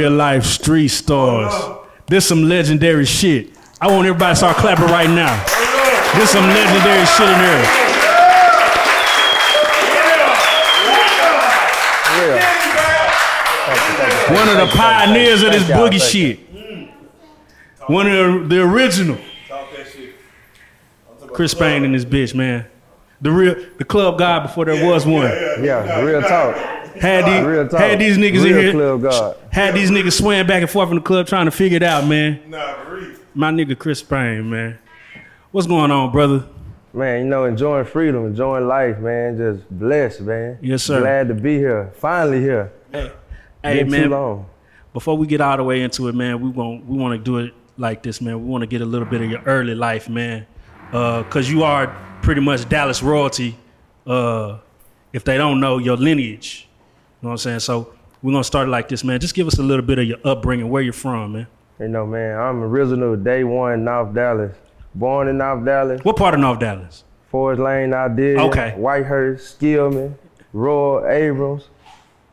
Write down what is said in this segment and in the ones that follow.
real life street stars. This some legendary shit. I want everybody to start clapping right now. This some legendary shit in here. One of the pioneers of this boogie shit. One of the, the original. Chris Payne and this bitch, man. The real, the club guy before there was one. Yeah, real talk. Had these, Real talk. had these niggas Real in here. club god. Had these niggas swaying back and forth in the club trying to figure it out, man. My nigga Chris Payne, man. What's going on, brother? Man, you know, enjoying freedom, enjoying life, man. Just blessed, man. Yes, sir. Glad to be here. Finally here. Hey, Been too man. long. Before we get all the way into it, man, we want we want to do it like this, man. We want to get a little bit of your early life, man, because you are pretty much Dallas royalty. Uh, if they don't know your lineage, you know what I'm saying. So we're gonna start like this, man. Just give us a little bit of your upbringing, where you're from, man. You know, man, I'm original day one, North Dallas. Born in North Dallas. What part of North Dallas? Forest Lane, I did. Okay. Whitehurst, Skillman, Royal, Abrams.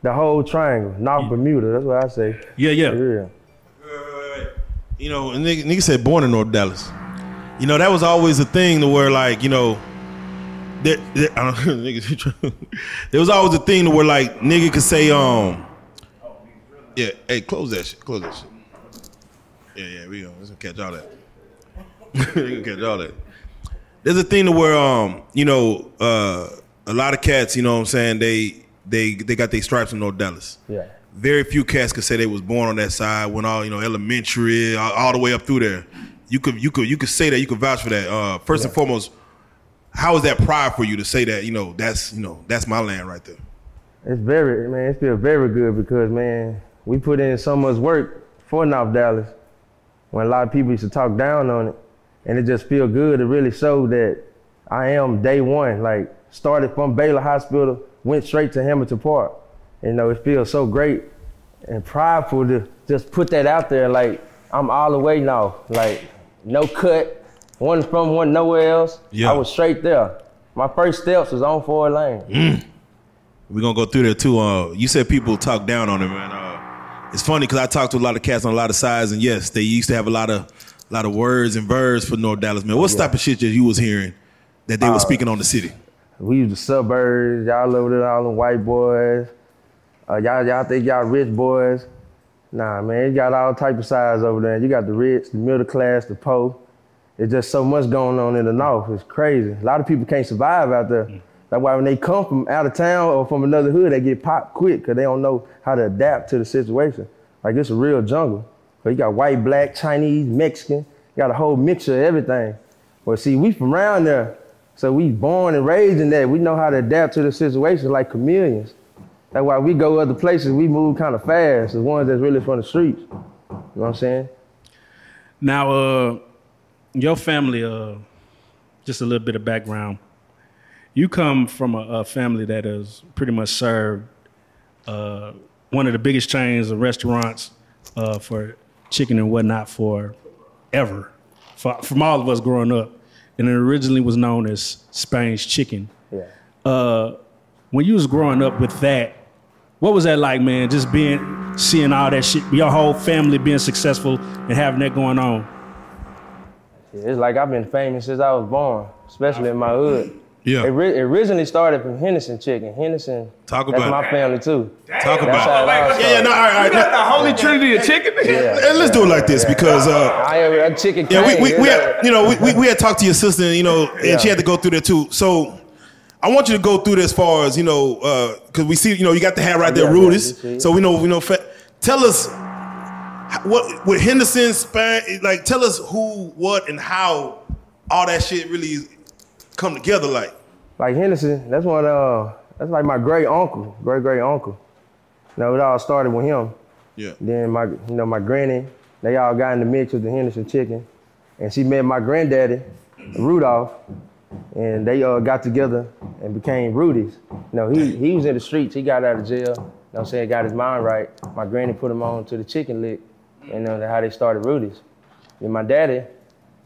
The whole triangle. North Bermuda, that's what I say. Yeah, yeah. Yeah. You know, a nigga, nigga said born in North Dallas. You know, that was always a thing to where like, you know, there, there, I don't, niggas, there was always a thing to where like nigga could say, um, yeah, hey, close that shit, close that shit. Yeah, yeah, we gonna, let's catch all that. we gonna catch all that. There's a thing to where, um, you know, uh, a lot of cats, you know what I'm saying, they they they got their stripes in North Dallas Yeah. very few cats could say they was born on that side when all you know elementary all, all the way up through there you could you could you could say that you could vouch for that uh first and foremost how is that pride for you to say that you know that's you know that's my land right there It's very, man, it feels very good because, man, we put in so much work for North Dallas when a lot of people used to talk down on it. And it just feel good to really show that I am day one. Like, started from Baylor Hospital, went straight to Hamilton Park. You know, it feels so great and prideful to just put that out there. Like, I'm all the way now. Like, no cut, one from one nowhere else. Yeah. I was straight there. My first steps was on four lane. we're gonna go through there too uh you said people talk down on it man uh it's funny because i talked to a lot of cats on a lot of sides and yes they used to have a lot of a lot of words and verbs for north dallas man what type of shit that you was hearing that they were speaking on the city We was the suburbs. Y'all over there, all them white boys. Uh, y'all, y'all think y'all rich boys. Nah, man, you got all type of sides over there. You got the rich, the middle class, the poor. It's just so much going on in the north. It's crazy. A lot of people can't survive out there. That's why when they come from out of town or from another hood, they get popped quick because they don't know how to adapt to the situation. Like it's a real jungle. So you got white, black, Chinese, Mexican. You got a whole mixture of everything. Well, see, we from around there, so we born and raised in that. We know how to adapt to the situation like chameleons. That's why we go other places. We move kind of fast. The ones that's really from the streets. You know what I'm saying? Now, uh, your family, uh, just a little bit of background. You come from a, a family that has pretty much served uh, one of the biggest chains of restaurants uh, for chicken and whatnot for ever, for, from all of us growing up. And it originally was known as Spain's Chicken. Yeah. Uh, when you was growing up with that, what was that like, man? Just being, seeing all that shit, your whole family being successful and having that going on. It's like I've been famous since I was born, especially in my hood. Yeah. It, ri- it originally started from Henderson Chicken. Henderson. Talk about That's about my it. family too. talk That's about how it all yeah yeah no all right, all right. The holy trinity of chicken. Yeah. Hey, let's do it like this because uh I am a chicken Yeah, we, we, you we know? had, you know, we, we, we had talked to your sister, you know, and she had to go through that too. So I want you to go through this as far as, you know, uh, cause we see, you know, you got the hat right there, Yeah, yeah, Rudy's. you see. So we know, we know, fa- tell us h- what, with Henderson, Span, like tell us who, what, and how all that shit really come together like. Like Henderson, that's one. Uh, that's like my great uncle, great great uncle. You know, it all started with him. Yeah. Then my, you know, my granny, they all got in the mix with the Henderson chicken, and she met my granddaddy, Rudolph, and they uh, got together and became Rudy's. You know, he he was in the streets. He got out of jail. You know, what I'm saying got his mind right. My granny put him on to the chicken lick, and uh, that's how they started Rudy's. Then my daddy,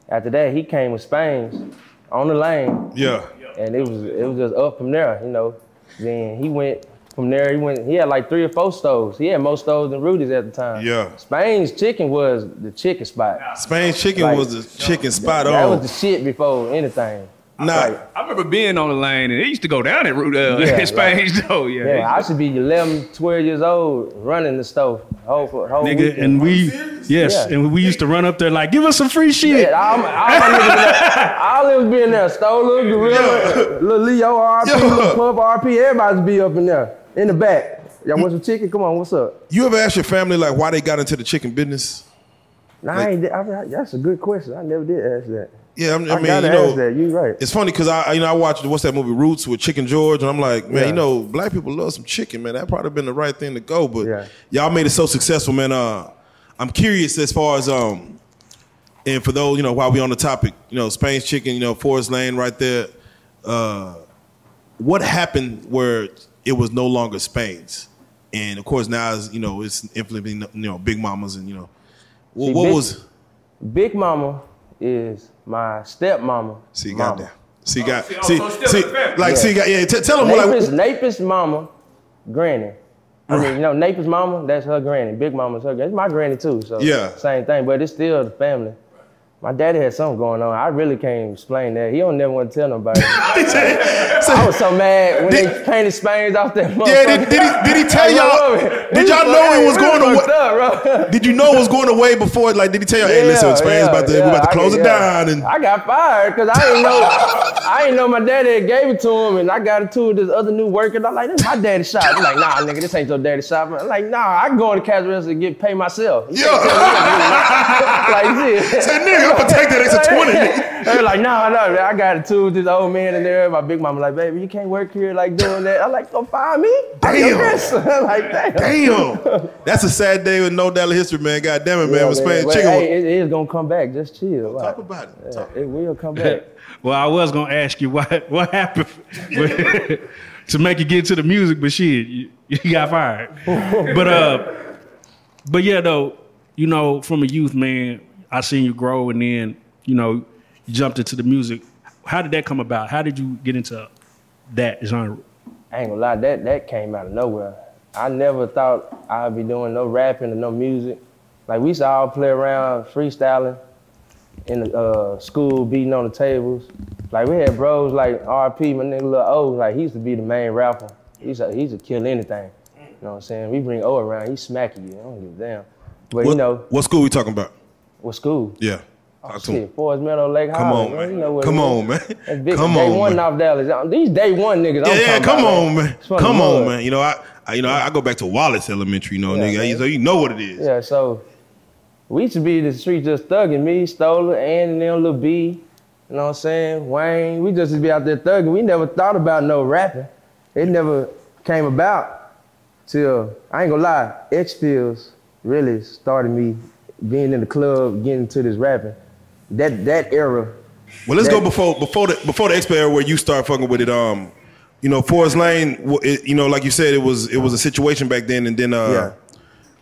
after that, he came with Spain's on the lane Yeah. and it was it was just up from there, you know. Then he went From there, he went. He had like three or four stoves. He had more stoves than Rudy's at the time. Yeah. Spain's chicken was the chicken spot. Spain's chicken Like, was the chicken spot That on. was the shit before anything. Nah, Like, I remember being on the lane and it used to go down at Route uh, Yeah, in Spain's though. Yeah. yeah, I should be 11, 12 years old running the stove. Whole, whole Nigga, weekend. and we, yes, Yeah. and we used to run up there like, give us some free shit. Yeah, all, my- all my niggas in there, all them was being there. Gorilla, Lil Leo, RP, Yeah. Lil Pump, RP, everybody's be up in there. In the back. Y'all want some chicken? Come on, what's up? you ever ask your family like why they got into the chicken business? Nah, I ain't, I, that's a good question. I never did ask that. Yeah, I mean, I, I mean you know, that. You right. It's funny because I, you know, I watched what's that movie Roots with Chicken George, and I'm like, man, Yeah. you know, black people love some chicken, man. That probably been the right thing to go, but Yeah. y'all made it so successful, man. Uh, I'm curious as far as um, and for those, you know, while we on the topic, you know, Spain's chicken, you know, Forest Lane right there. Uh, what happened where it was no longer Spain's, and of course now, it's, you know, it's influencing, you know, Big Mamas, and you know, what Big- was? Big Mama is my stepmama. See, mama. goddamn. See, got oh, see, oh, see, so it's still see, in the family. like, Yeah. see, got, yeah. T- tell them what, Naples, like, Naples mama, granny. I mean, you know, Naples mama, that's her granny. Big mama's her granny. It's my granny too, so Yeah. same thing. But it's still the family. My daddy had something going on. I really can't explain that. He don't never want to tell nobody. I was so mad when they painted Spains off that motherfucker. Yeah, did, did he did he tell y'all? Did y'all know it was going away? Did you know it was going away before? Like, did he tell y'all, hey, listen, Spain's about to we about to close it down? And I got fired because I didn't know I didn't know my daddy gave it to him, and I got it to this other new worker. I'm like, this is my daddy's shop. He's like, nah, nigga, this ain't your daddy's shop. I'm like, nah, I can go on the cash register and get paid myself. You can't tell yeah, like shit. Say, nigga, I'm gonna take that extra twenty. nigga. They're like, no, no, I got it too. This old man in there. My big mama like, baby, you can't work here like doing that. I'm like, go find me. I'm your Damn. like, damn. Damn, that's a sad day with no dollar history, man. God damn it, man. Yeah, with Spain's but chicken. hey, it is gonna come back. Just chill. Talk about it. Yeah, Talk. it will come back. Well, I was gonna ask you what what happened to make you get to the music, but shit, you, you got fired. but uh, but yeah, though, you know, from a youth man, I seen you grow, and then you know, you jumped into the music. How did that come about? How did you get into that genre? I ain't gonna lie, that that came out of nowhere. I never thought I'd be doing no rapping or no music. Like we used to all play around freestyling in the uh, school, beating on the tables. Like we had bros like RP, my nigga Lil O, like he used to be the main rapper. He used to, he used to kill anything. You know what I'm saying? We bring O around, he smacking you. I don't give a damn. But What, you know, what school we talking about? what school? Yeah. Oh, Talk to him. Shit, Forest Meadow Lake Come on, man. You know Come on, man. Big. Come day on, one man. off Dallas. These day one niggas. Yeah, yeah, come about, on, man. It's from the Come on, man. You know, I, I you know, I, I go back to Wallace Elementary, you know, Yeah, nigga. man. So you know what it is. Yeah, so we used to be in the street just thugging. Me, Stoller, and then Lil B. You know what I'm saying? Wayne. We just used to be out there thugging. We never thought about no rapping. It never came about till I ain't gonna lie. X Fields really started me being in the club, getting into this rapping. That that era. Well, let's That- go before before the before the expo era where you start fucking with it. Um, you know, Forest Lane. It, you know, like you said, it was it was a situation back then, and then uh,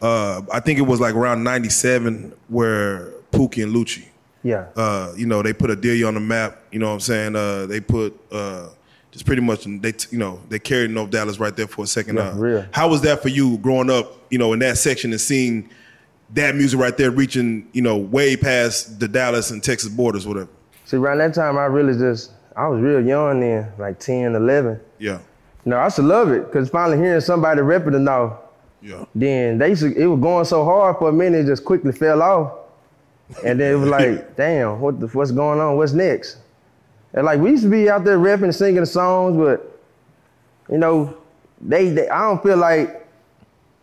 uh, I think it was like around '97 where Pookie and Lucci. Yeah. uh, you know, they put a deal on the map. You know what I'm saying? Uh, they put uh, just pretty much they you know they carried North Dallas right there for a second. Yeah, uh. How was that for you growing up? You know, in that section and seeing that music right there reaching you know way past the Dallas and Texas borders, whatever. See, around that time, I really just I was real young then, like 10, 11. Yeah, No, I used to love it because finally hearing somebody ripping it now. yeah. then they used to, it was going so hard for a minute, it just quickly fell off. And then it was like, damn, what the, what's going on? What's next? And like we used to be out there rapping and singing the songs, but you know, they, they I don't feel like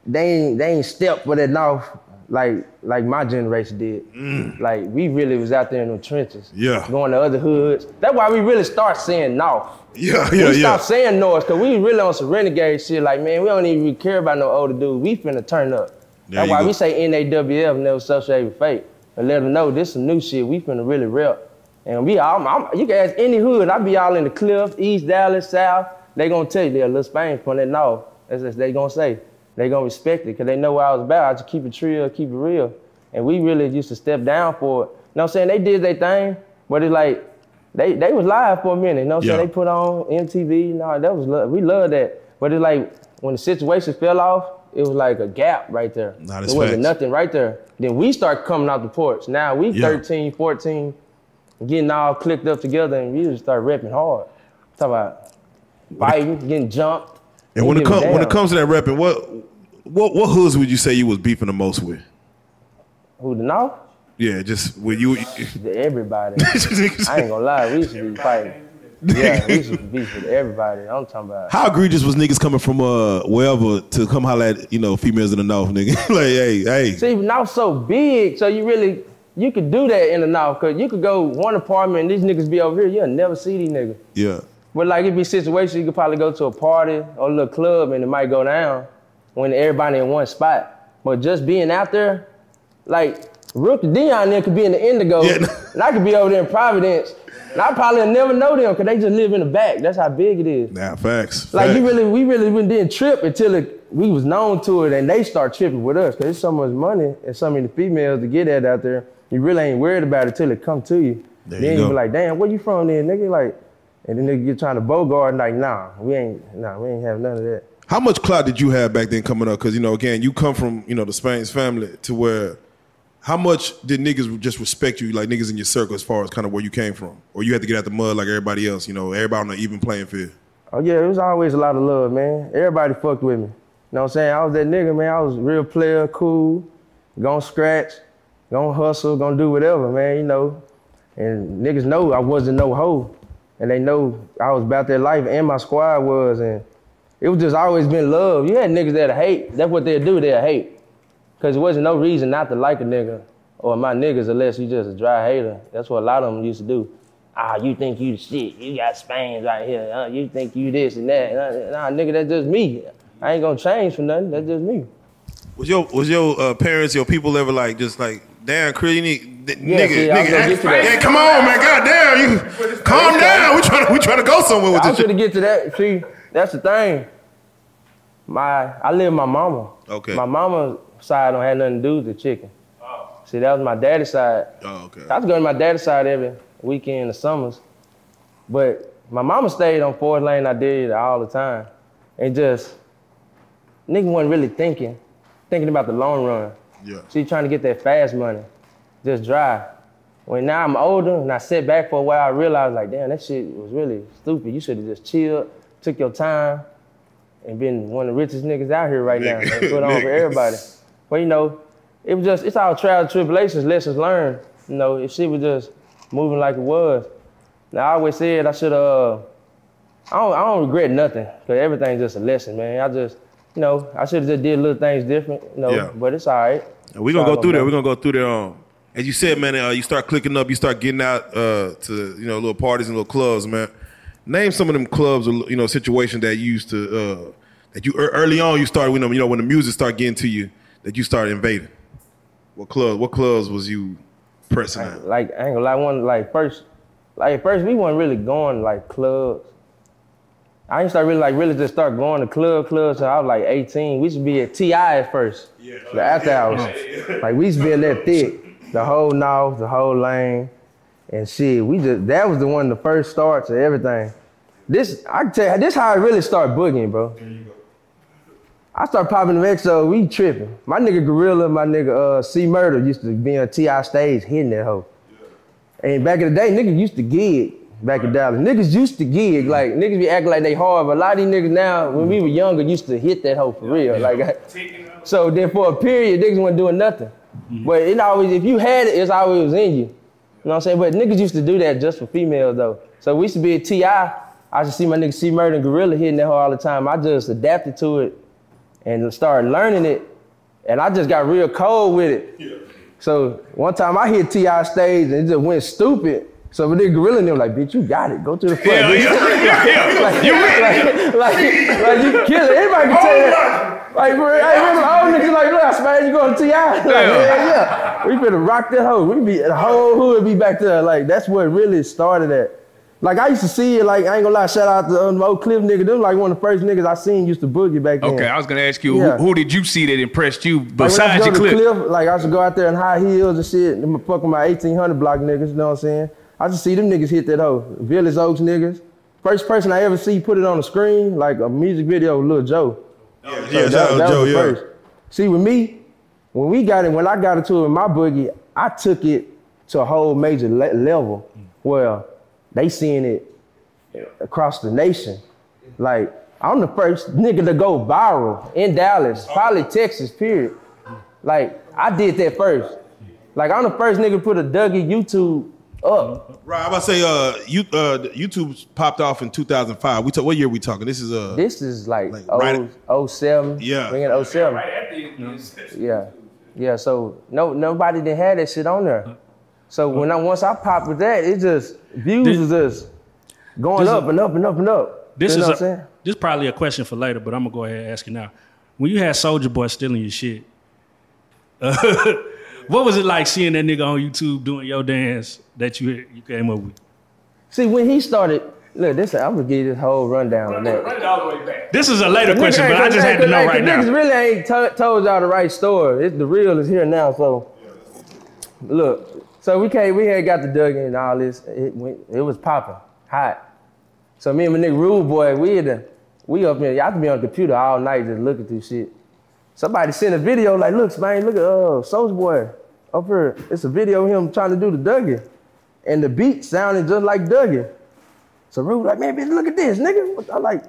they ain't they ain't stepped for that now like like my generation did. Mm. Like we really was out there in the trenches. Yeah. Going to other hoods. That's why we really start saying north. Yeah, We yeah, yeah. stopped saying noise because we really on some renegade shit. Like, man, we don't even care about no older dudes. We finna turn up. There That's why go. we say NAWF, never associated with fate. And let them know this some new shit. We finna really rep. And we all, I'm, you can ask any hood. I be all in the cliff, East Dallas, South. They gonna tell you they're a little Spain from that north. That's what they gonna say. They gonna respect it because they know what I was about. I just keep it real, keep it real. And we really used to step down for it. You know what I'm saying? They did their thing, but it's like, they they was live for a minute. You know what I'm Yeah. saying? They put on MTV. No, that was love. We love that. But it's like when the situation fell off, it was like a gap right there. That's there wasn't facts. nothing right there. Then we start coming out the porch. Now we Yeah. 13, 14, getting all clicked up together, and we just start repping hard. Talk about fighting, getting jumped. And when it comes when it comes to that rapping, what what what hoods would you say you was beefing the most with? who the North? Yeah, just with you. Everybody. I ain't gonna lie, we used to be fighting. Yeah, we used to be with everybody. I'm talking about. How egregious was niggas coming from uh wherever to come holler at you know females in the north, nigga? like, hey, hey, See, North so big, so you really you could do that in the North, cause you could go one apartment and these niggas be over here. You'll never see these niggas. yeah, But like it'd be situations you could probably go to a party or a little club and it might go down when everybody in one spot. But just being out there, like Rook Dion there could be in the Indigo, Yeah. and I could be over there in Providence, and I probably never know them because they just live in the back. That's how big it is. nah, facts. Like facts. you really, we really didn't trip until it, we was known to it, and they start tripping with us because it's so much money and so many females to get at out there. You really ain't worried about it till it come to you. There then you you, be like, damn, where you from then, nigga? Like, and then nigga get trying to bogart, like, nah, we ain't, nah, we ain't have none of that. How much clout did you have back then coming up? Because you know, again, you come from you know the Spain's family to where. How much did niggas just respect you, like niggas in your circle, as far as kind of where you came from, or you had to get out the mud like everybody else? You know, everybody on even playing field. Oh yeah, it was always a lot of love, man. Everybody fucked with me. You know what I'm saying? I was that nigga, man. I was real player, cool, gonna scratch, gonna hustle, gonna do whatever, man, you know. And niggas know I wasn't no hoe. And they know I was about their life and my squad was and it was just always been love. You had niggas that hate. That's what they'll do, they'll hate. Cause there wasn't no reason not to like a nigga or my niggas unless you just a dry hater. That's what a lot of them used to do. Ah, you think you the shit. You got Spains right here. You think you this and that. Nah, nigga, that's just me. I ain't gonna change for nothing. That's just me. Was your was your uh, parents, your people ever like just like, damn, Chris, you need th- Yeah, nigga, see, nigga, gonna act- get to that. yeah, come on, man, goddamn, you calm down. We trying to we trying to go somewhere with I this was shit. gonna get to that. See, that's the thing. My, I live with my mama. Okay. My mama's side don't have nothing to do with the chicken. Oh. See, that was my daddy's side. Oh, okay. I was going to my daddy's side every weekend in the summers. But my mama stayed on Ford Lane. I did it all the time. And just, nigga wasn't really thinking, thinking about the long run. Yeah. She trying to get that fast money, just drive. When now I'm older and I sit back for a while, I realized like, damn, that shit was really stupid. You should have just chilled, took your time, and been one of the richest niggas out here right now. Nigga. And put on for everybody. But you know, it was just, it's all trials and tribulations, lessons learned. You know, if shit was just moving like it was. Now I always said I should have, uh, I don't, I don't regret nothing, because everything's just a lesson, man. I just, you know, I should have just did little things different, you know, Yeah. but it's all right. We're gonna go through that. go. We're gonna go through that. Um, as you said, man, uh, you start clicking up, you start getting out uh, to you know little parties and little clubs, man. Name some of them clubs or you know situations that you used to uh, that you early on you started when them you know when the music started getting to you that you started invading. What clubs? What clubs was you pressing at? like I ain't gonna lie, one like first, like first we weren't really going like clubs. I ain't start really like really just start going to club clubs till I was like 18. We used to be at TI at first. Yeah. The after hours. Like we used to be in that thick, the whole north, the whole lane, and shit. We just that was the one the first starts of everything. This I can tell you, this how I really start boogieing, bro. I start popping the XO, we tripping. My nigga Gorilla, my nigga uh, C Murder used to be on TI stage hitting that hoe. Yeah. And back in the day, nigga used to gig back in Dallas. Niggas used to gig, like niggas be acting like they hard, but a lot of these niggas now, when we were younger, used to hit that hoe for real. Like, so then for a period, niggas wasn't doing nothing. Mm-hmm. But it always, if you had it, it's always was in you. You know what I'm saying? But niggas used to do that just for females though. So we used to be at TI. I used to see my nigga C Murder and Gorilla hitting that hoe all the time. I just adapted to it and started learning it. And I just got real cold with it. So one time I hit Ti stage and it just went stupid. So when they gorilla and them like, bitch, you got it. Go to the front. Yeah, bitch." yeah, yeah, yeah. like, You like, like, like, you kill it. Everybody can tell that. Like, for I remember the old niggas like, look, I smash you going to Ti. Like, yeah, yeah. We finna rock that hoe. We be the whole hood be back there. Like that's what really started at. Like I used to see it. Like I ain't gonna lie. Shout out to um, old Cliff nigga. Them like one of the first niggas I seen used to boogie back then. Okay, I was gonna ask you Yeah. who, who did you see that impressed you Like, besides used your to go clip? to Cliff, like I used to go out there in high heels and shit. Them fucking my 1800 block niggas, you know what I'm saying? I just see them niggas hit that hoe. Village Oaks niggas. First person I ever see put it on the screen, like a music video Lil Joe. Yeah, So yeah, out that Joe. was the Yeah. first. See, with me, when we got it, when I got it in my boogie, I took it to a whole major le- level where they seeing it across the nation. Like, I'm the first nigga to go viral in Dallas, probably Texas, period. Like, I did that first. Like, I'm the first nigga to put a Dougie YouTube up. Right, I'm about to say, uh, you, uh, YouTube popped off in 2005. We talk, what year we talking? This is uh, This is like, Like, oh, right- 07. Yeah. Ringing 07. Right after it. Yeah, yeah. So no, nobody didn't have that shit on there. So when I once I popped with that, it just views is This- was just going this up is- and up and up and up. This you know is what I'm a, saying? this probably a question for later, but I'm gonna go ahead and ask you now. When you had Soulja Boy stealing your shit, uh, what was it like seeing that nigga on YouTube doing your dance that you you came up with? See, when he started, look, this I'm gonna give you this whole rundown on that. Run it all the way back. This is a later question, but I just had to know cause right Niggas now. really ain't to- told y'all the right story. It's the real is here now. So look, so we came, we had got the Dougie and all this. It, went, it was popping, hot. So me and my nigga Rude Boy, we had to, we up here. Y'all to be on the computer all night just looking through shit. Somebody sent a video like, look, man, look at uh Soulja Boy up here. It's a video of him trying to do the Dougie, and the beat sounded just like Dougie. So Rude like, man, bitch, look at this, nigga. I like,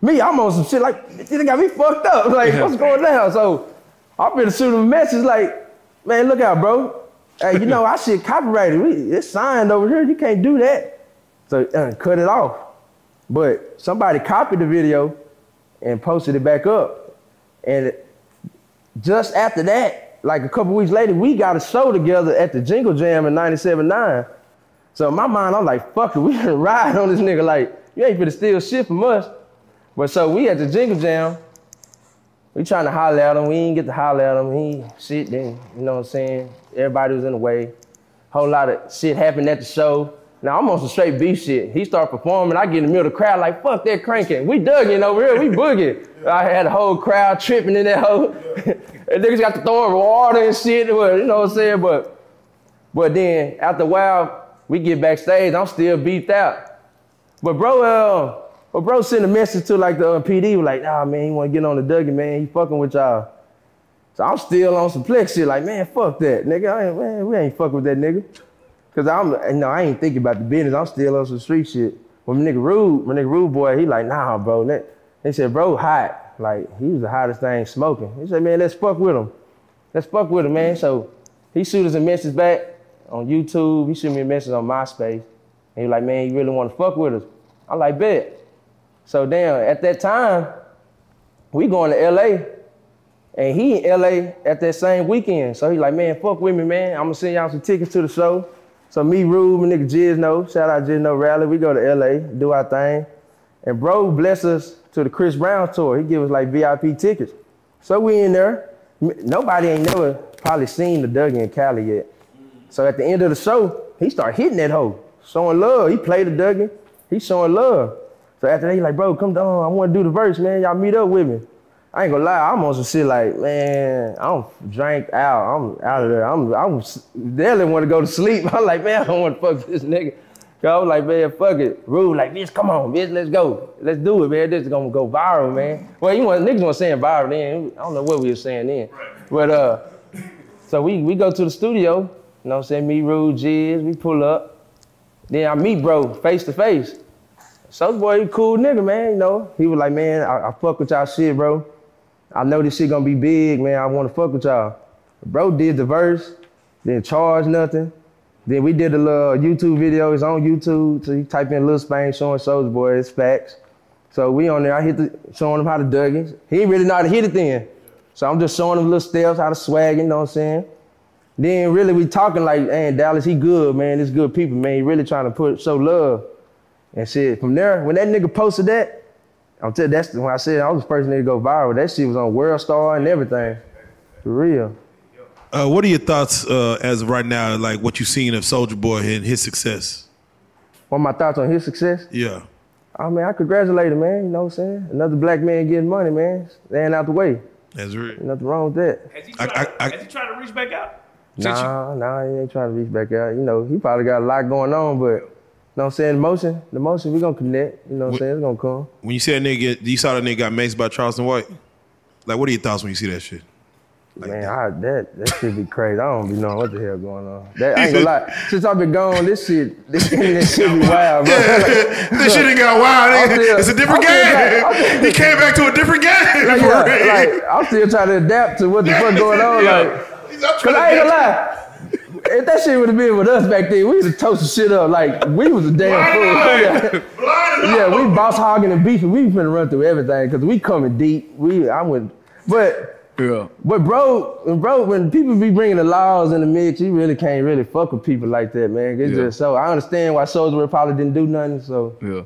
me, I'm on some shit like, it got me fucked up. Like, what's going down? So I'm finna shoot him a message like, man, look out, bro. Hey, you know, I shit copyrighted. We, it's signed over here. You can't do that. So uh, cut it off. But somebody copied the video and posted it back up. And just after that, like a couple weeks later, we got a show together at the Jingle Jam in 97.9. So in my mind, I'm like, fuck it, we gonna ride on this nigga. Like, you ain't finna steal shit from us. But so we at the Jingle Jam, we trying to holler at him. We didn't get to holler at him. He shit then, you know what I'm saying? Everybody was in the way. Whole lot of shit happened at the show. Now I'm on some straight beef shit. He start performing, I get in the middle of the crowd like, fuck that cranking. We dugging over here, we booging. I had the whole crowd tripping in that hole. and niggas got to throwing water and shit, you know what I'm saying? But but then after a while, we get backstage, I'm still beefed out. But bro, uh, but bro sent a message to like the uh, PD, like, nah, man, he want to get on the Dougie, man. He fucking with y'all. So I'm still on some flex shit, like, man, fuck that, nigga. I ain't, man, we ain't fucking with that nigga. Cause I'm, you know, I ain't thinking about the business. I'm still on some street shit. When my nigga Rude, my nigga Rude boy, he like, nah, bro. That, they said, bro, hot. Like, he was the hottest thing smoking. He said, man, let's fuck with him. Let's fuck with him, man. So he shoot us a message back on YouTube. He shoot me a message on MySpace. And he like, man, you really want to fuck with us? I'm like, bet. So damn, at that time, we going to LA. And he in LA at that same weekend. So he like, man, fuck with me, man. I'm gonna send y'all some tickets to the show. So me, Rube, my nigga Jizz No, shout out Jizz No Rally. We go to LA, do our thing. And bro bless us to the Chris Brown tour. He give us like VIP tickets. So we in there. Nobody ain't never probably seen the Dougie in Cali yet. So at the end of the show, he start hitting that hoe, showing love. He played the Dougie. He showing love. So after that, he like, bro, come down. I want to do the verse, man. Y'all meet up with me. I ain't gonna lie, I'm on some shit like, man, I'm drank out. I'm out of there. I'm, I'm barely want to go to sleep. I'm like, man, I don't want to fuck this nigga. So I was like, man, fuck it. Rude, like, bitch, come on, bitch, let's go. Let's do it, man. This is gonna go viral, man. Well, you want niggas want saying viral then. I don't know what we were saying then. But uh, so we we go to the studio, you know what I'm saying? Me, Rude, Jizz, we pull up. Then I meet bro face to face. So boy, he cool nigga, man. You know, he was like, man, I, I fuck with y'all shit, bro. I know this shit gonna be big, man. I wanna fuck with y'all. Bro did the verse, didn't charge nothing. Then we did a little YouTube video. It's on YouTube. So you type in Lil Spain showing Soulja Boy, it's facts. So we on there. I hit the showing him how to Dougie. He ain't really know how to hit it then. So I'm just showing him little steps, how to swag, you know what I'm saying? Then really we talking like, man, Dallas, he good, man. This good people, man. He really trying to put show love. And shit, from there, when that nigga posted that, I'm telling you, that's when I said I was the first nigga to go viral. That shit was on World Star and everything. For real. Uh, what are your thoughts uh, as of right now, like what you've seen of Soulja Boy and his success? What my thoughts on his success? Yeah. I mean, I congratulate him, man. You know what I'm saying? Another black man getting money, man. Staying out the way. That's real. Nothing wrong with that. Has he I- tried, I- I- has he tried to reach back out? Since you- Nah, nah, he ain't trying to reach back out. You know, he probably got a lot going on, but you know what I'm saying? The motion, the motion, we gonna connect. You know what I'm saying? It's gonna come. When you see that nigga, you saw that nigga got maced by Charleston White. Like, what are your thoughts when you see that shit? Man, I, that that shit be crazy. I don't be knowing what the hell going on. That I ain't gonna lie. Since I've been gone, this shit, this internet shit be wild, bro. this shit ain't got wild. Still- it's a different I'm game. still- he came back to a different game. Like, yeah, like, I'm still trying to adapt to what the fuck going on. Like, He's up cause I ain't gonna lie. If that shit would have been with us back then, we would toast toasted shit up like we was a damn fool. Yeah. Yeah, we boss hogging and beefing. We finna run through everything because we coming deep. We, I went, but Yeah. But bro, when bro, when people be bringing the laws in the mix, you really can't really fuck with people like that, man. It's Yeah. just so I understand why Soulja probably didn't do nothing. So, Yeah.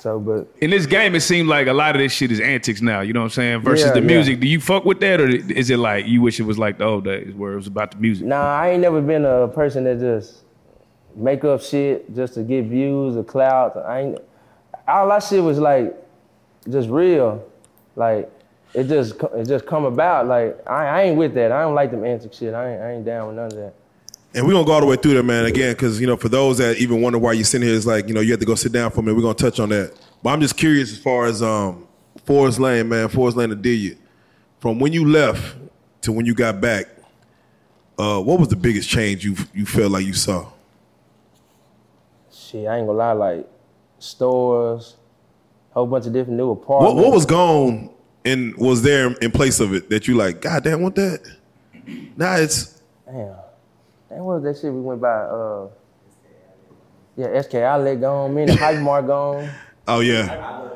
So, but In this game, it seems like a lot of this shit is antics now. You know what I'm saying? Versus Yeah, the yeah. music. Do you fuck with that, or is it like you wish it was like the old days where it was about the music? nah, I ain't never been a person that just make up shit just to get views or clout. I ain't. All that shit was like just real, like. It just it just come about like I, I ain't with that. I don't like them antics shit. I ain't, I ain't down with none of that. And we're gonna go all the way through that, man. Again, because you know, for those that even wonder why you're sitting here, it's like you know you have to go sit down for me. We're gonna touch on that. But I'm just curious as far as um Forest Lane, man. Forest Lane Audelia. From when you left to when you got back, uh, what was the biggest change you you felt like you saw? Shit, I ain't gonna lie, like stores, whole bunch of different new apartments. What what was gone and was there in place of it that you like? God damn, what that? Nah, it's Damn. Damn, what was that shit we went by? Uh, yeah, SK Outlet gone, me and the Hype Mart gone. oh yeah.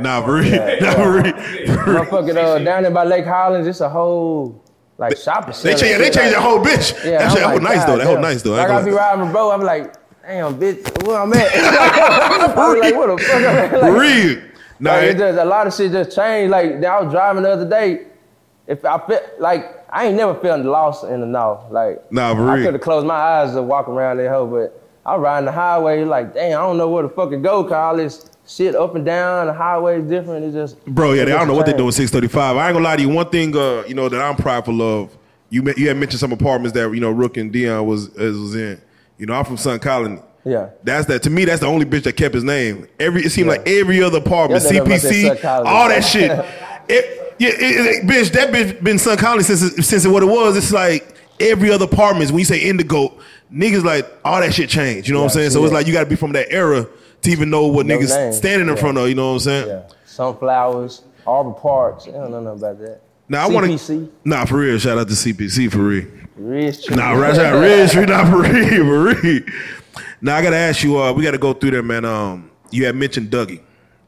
Nah, for real. Nah, for real. Motherfucking uh, down there by Lake Highlands, it's a whole like shopping They changed. They changed like- that whole bitch. Yeah, that I'm shit like, was nice though. That was nice though. I Like I be riding with bro, I be like, damn, bitch, where I'm at? I like, what the fuck? I'm at? Like, real. Nah, Like, it- it just a lot of shit just changed. Like I was driving the other day. If I felt like I ain't never felt lost in the north. Like Nah, for I could have closed my eyes and walk around that hoe, but I'm riding the highway like, damn, I don't know where the fuck it go. Cause all this shit up and down, the highway is different. It's just Bro, yeah, they, I don't know what they changed. doing 635. I ain't gonna lie to you. One thing, uh, you know, that I'm prideful of. You you had mentioned some apartments that you know Rook and Dion was was in. You know, I'm from Sun Colony. Yeah. That's that. To me, that's the only bitch that kept his name. Every it seemed like every other apartment, Yeah, they about that Sun CPC, all that shit. It, yeah, it, it- bitch, that bitch been Sun Colony since since what it was. It's like every other apartments. When you say Indigo, niggas like all that shit changed. You know what I'm saying? So yeah. it's like you got to be from that era to even know what No niggas name. standing in Yeah. front of. You know what I'm saying? Yeah. Sunflowers, Arbor Parks. I don't know nothing about that. Now I want to. Nah, for real. Shout out to CPC for real. Rich Nah, right, out not for real, for real. Now I gotta ask you. Uh, we gotta go through there, man. Um, you had mentioned Dougie,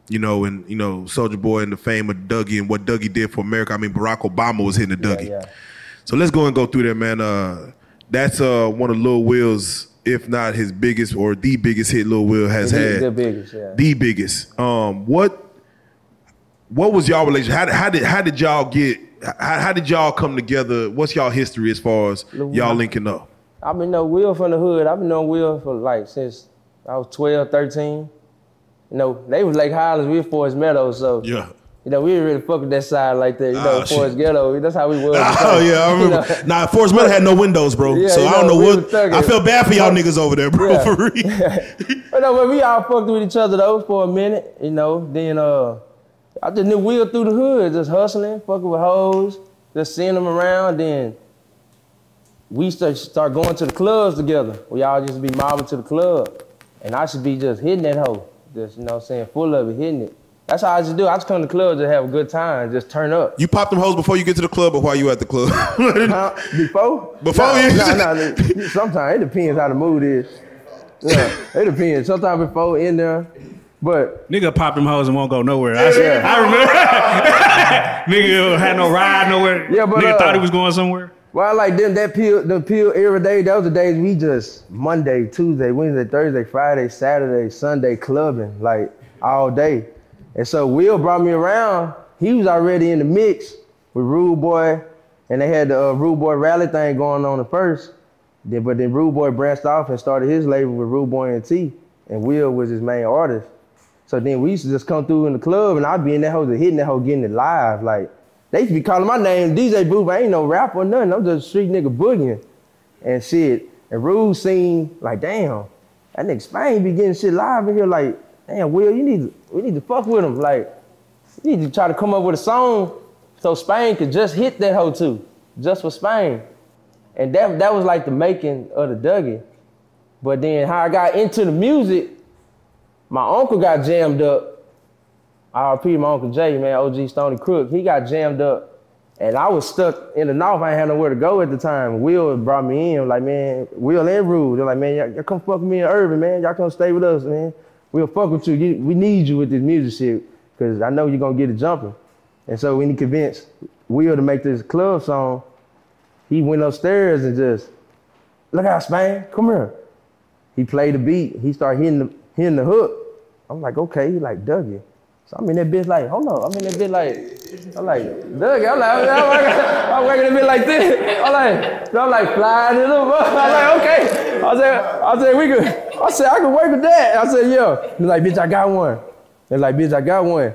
you know, and you know Soulja Boy and the fame of Dougie and what Dougie did for America. I mean, Barack Obama was hitting the Dougie. yeah. So let's go and go through there, man. Uh, that's uh one of Lil Will's, if not his biggest or the biggest hit Lil Will has The, had. the biggest, yeah. the biggest. Um, what what was y'all relationship? How, did- how did how did y'all get? How, how did y'all come together? What's y'all history as far as y'all linking up? I've been knowing Will from the hood. I've been knowing Will for like since I was 12, 13. You know, they was Lake Highlands, we was Forest Meadows, so Yeah. you know, we didn't really fuck with that side like that. You know, Ah, shit. Forest Ghetto, that's how we was. Oh yeah, I You know? Nah, Forest Meadow had no windows, bro. Yeah, so you I don't know, know we what. I feel bad for y'all niggas over there, bro. Yeah. For real. But no, but we all fucked with each other though for a minute, you know. Then uh I just knew Will through the hood, just hustling, fucking with hoes, just seeing them around. Then we start start going to the clubs together. We all just be mobbing to the club. And I should be just hitting that hoe. Just, you know what I'm saying, full of it, hitting it. That's how I just do. I just come to the club to have a good time, just turn up. You pop them hoes before you get to the club, or while you at the club? Huh? Before? Before nah, you- Nah, nah, Sometimes it depends how the mood is. Yeah, it depends. Sometimes before in there, but Nigga pop them hoes and won't go nowhere. I, Yeah. I remember. Nigga had no ride nowhere. Yeah, but, Nigga uh, thought he was going somewhere. Well, like them that pill, the pill every day. Was the days we just Monday, Tuesday, Wednesday, Thursday, Friday, Saturday, Sunday clubbing like all day. And so Will brought me around. He was already in the mix with Rude Boy, and they had the uh, Rude Boy rally thing going on at first. Then, but then Rude Boy branched off and started his label with Rude Boy and T, and Will was his main artist. So then we used to just come through in the club, and I'd be in that hole, hitting that hole, getting it live. Like they used to be calling my name DJ Booth. I ain't no rapper or nothing. I'm just a street nigga boogieing and shit. And Rude seen like, damn, that nigga Spain be getting shit live in here. Like, damn, Will, you need to, we need to fuck with him. Like, you need to try to come up with a song So Spain could just hit that hoe too, just for Spain. And that that was like the making of the Dougie. But then how I got into the music, my uncle got jammed up. RP my uncle Jay, man, OG Stony Crook. He got jammed up. And I was stuck in the north. I had nowhere to go at the time. Will brought me in, like, man, Will and Rude. They're like, man, y'all, y'all come fuck with me in Urban, man. Y'all come stay with us, man. We'll fuck with you. You- We need you with this music shit. Cause I know you're gonna get it jumping. And so when he convinced Will to make this club song, he went upstairs and just, look out, Spain, come here. He played the beat. He started hitting the hitting the hook. I'm like, okay, he like Dougie. So I'm in that bitch like, hold on. I'm in that bitch like, I'm like, Dougie. I'm like, I'm working, I'm working a bit like this. I'm like, so I'm like flying it up. I'm like, okay. I said, I said, we could, I said, I could work with that. I said, yeah. He's like, bitch, I got one. They're like, bitch, I got one.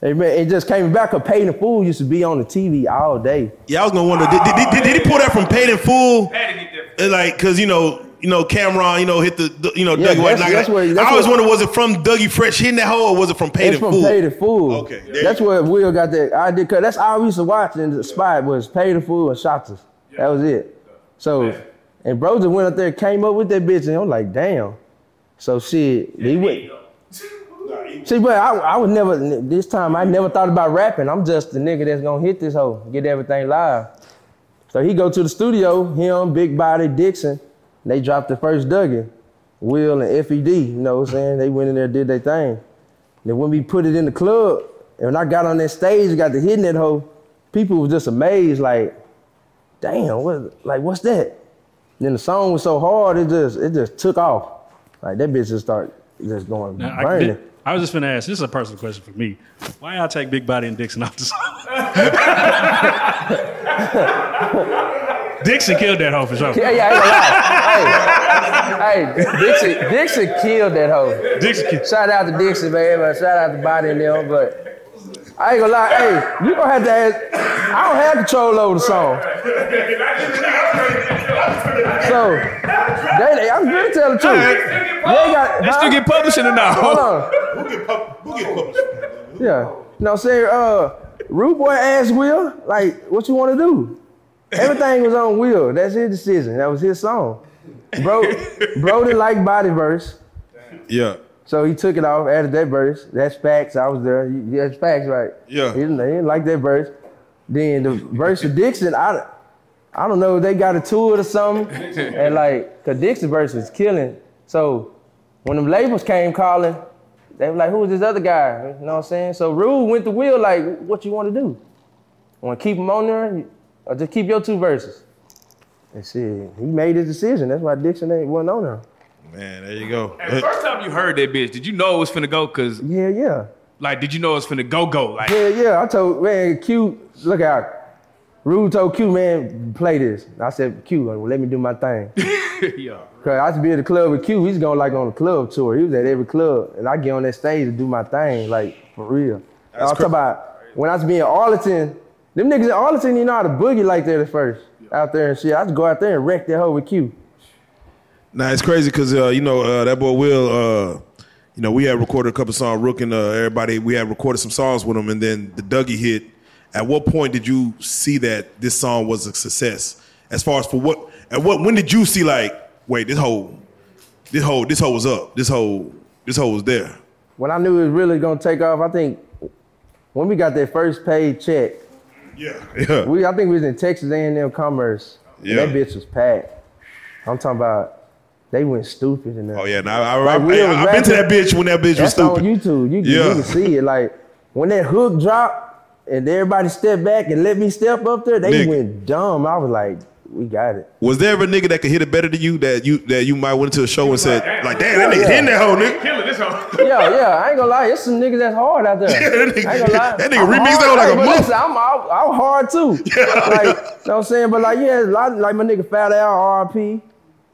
Hey, man, it just came back. A paid in full used to be on the TV all day. Yeah, I was gonna wonder, did, did, did, did he pull that from Paid in Full? Had to get that. Like, cause you know, you know, Cam'ron, you know, hit the, you know, Yeah, Dougie White. that's- where- that's I always wonder, was it from Dougie Fresh hitting that hole, or was it from Paid It's from Full? Paid in Full. Okay, That's where Will got that. I did, cause that's all we used to watch in the spot was Paid in Full and Shottas. That was it. So, and bro just went up there, came up with that bitch, and I'm like, damn. So shit, he went. See, but I, I was never this time. I never thought about rapping. I'm just the nigga that's gonna hit this hoe, get everything live. So he go to the studio, him, Big Body, Dixon. They dropped the first Dougie, Will and FED. You know what I'm saying? They went in there, did their thing. Then when we put it in the club, and when I got on that stage, and got to hitting that hoe, people was just amazed, like, damn, what, like what's that? Then the song was so hard, it just it just took off. Like that bitch just started just going Now, I, burning. did- I was just gonna ask. This is a personal question for me. Why y'all take Big Body and Dixon off the song? Dixon killed that hoe for sure. Yeah, yeah, I ain't gonna lie. hey, hey, Dixon, Dixon killed that hoe. Dixon killed. Shout out to Dixon, man. But shout out to Body and them. But I ain't gonna lie. Hey, you gonna have to ask. I don't have control over the song. So, they, they- I'm gonna tell the truth. They got. They huh? still get publishing it now. Hold on. Who get, pub- who get published? Yeah. You know what I'm saying? Uh, Rude Boy asked Will, like, what you want to do? Everything was on Will. That's his decision. That was his song. Bro, bro didn't like body verse. Yeah. So he took it off, added that verse. That's facts. I was there. That's facts, right? Yeah. He didn't, he didn't like that verse. Then the verse of Dixon, I, I don't know. They got a tour or something, and like, cause Dixon verse was killing. So when them labels came calling, they were like, "Who's this other guy?" You know what I'm saying? So Rude went to Will like, "What you want to do? Want to keep him on there, or just keep your two verses?" And shit, he made his decision. That's why Dixon ain't wasn't on there. Man, there you go. The first time you heard that bitch, did you know it was finna go? Cause Yeah, yeah. like, did you know it was finna go go? Like, Yeah, yeah. I told man Q, look out. Rude told Q, man, play this. I said, Q, uh, well, let me do my thing. yeah. Cause I used to be at the club with Q. He's going like on a club tour. He was at every club, and I get on that stage to do my thing, like for real. I was cra- talking about when I was being in Arlington. Them niggas in Arlington, you know how to boogie like that at first, out there and shit. I just go out there and wreck that hoe with Q. Nah, it's crazy because uh, you know uh, that boy Will. Uh, you know we had recorded a couple songs. Rook and uh, everybody. We had recorded some songs with him, and then the Dougie hit. At what point did you see that this song was a success? As far as for what? At what? When did you see like? Wait, this whole, this whole, this whole was up. This whole, this whole was there. When I knew it was really gonna take off, I think when we got that first paid check, Yeah, yeah. We, I think we was in Texas A&M Commerce. Yeah. That bitch was packed. I'm talking about they went stupid in there. Oh yeah, now I, I, Like, I, Will was have been to that bitch when that bitch was That's on stupid. YouTube. You, can- Yeah. you can see it. Like when that hook dropped and everybody stepped back and let me step up there, they Nigga. went dumb. I was like, we got it. Was there ever a nigga that could hit it better than you that you that you might went into a show and said like, damn, that nigga Yeah. hitting that whole nigga. Killing this hoe. Yeah, yeah. I ain't gonna lie. It's some niggas that's hard out there. Yeah, that nigga- I ain't gonna lie. that nigga I'm remixed that like a but listen, I'm, I'm, I'm hard too. Yeah, Like, you know what I'm saying? But like, yeah, a lot, like my nigga Fat Al, RP.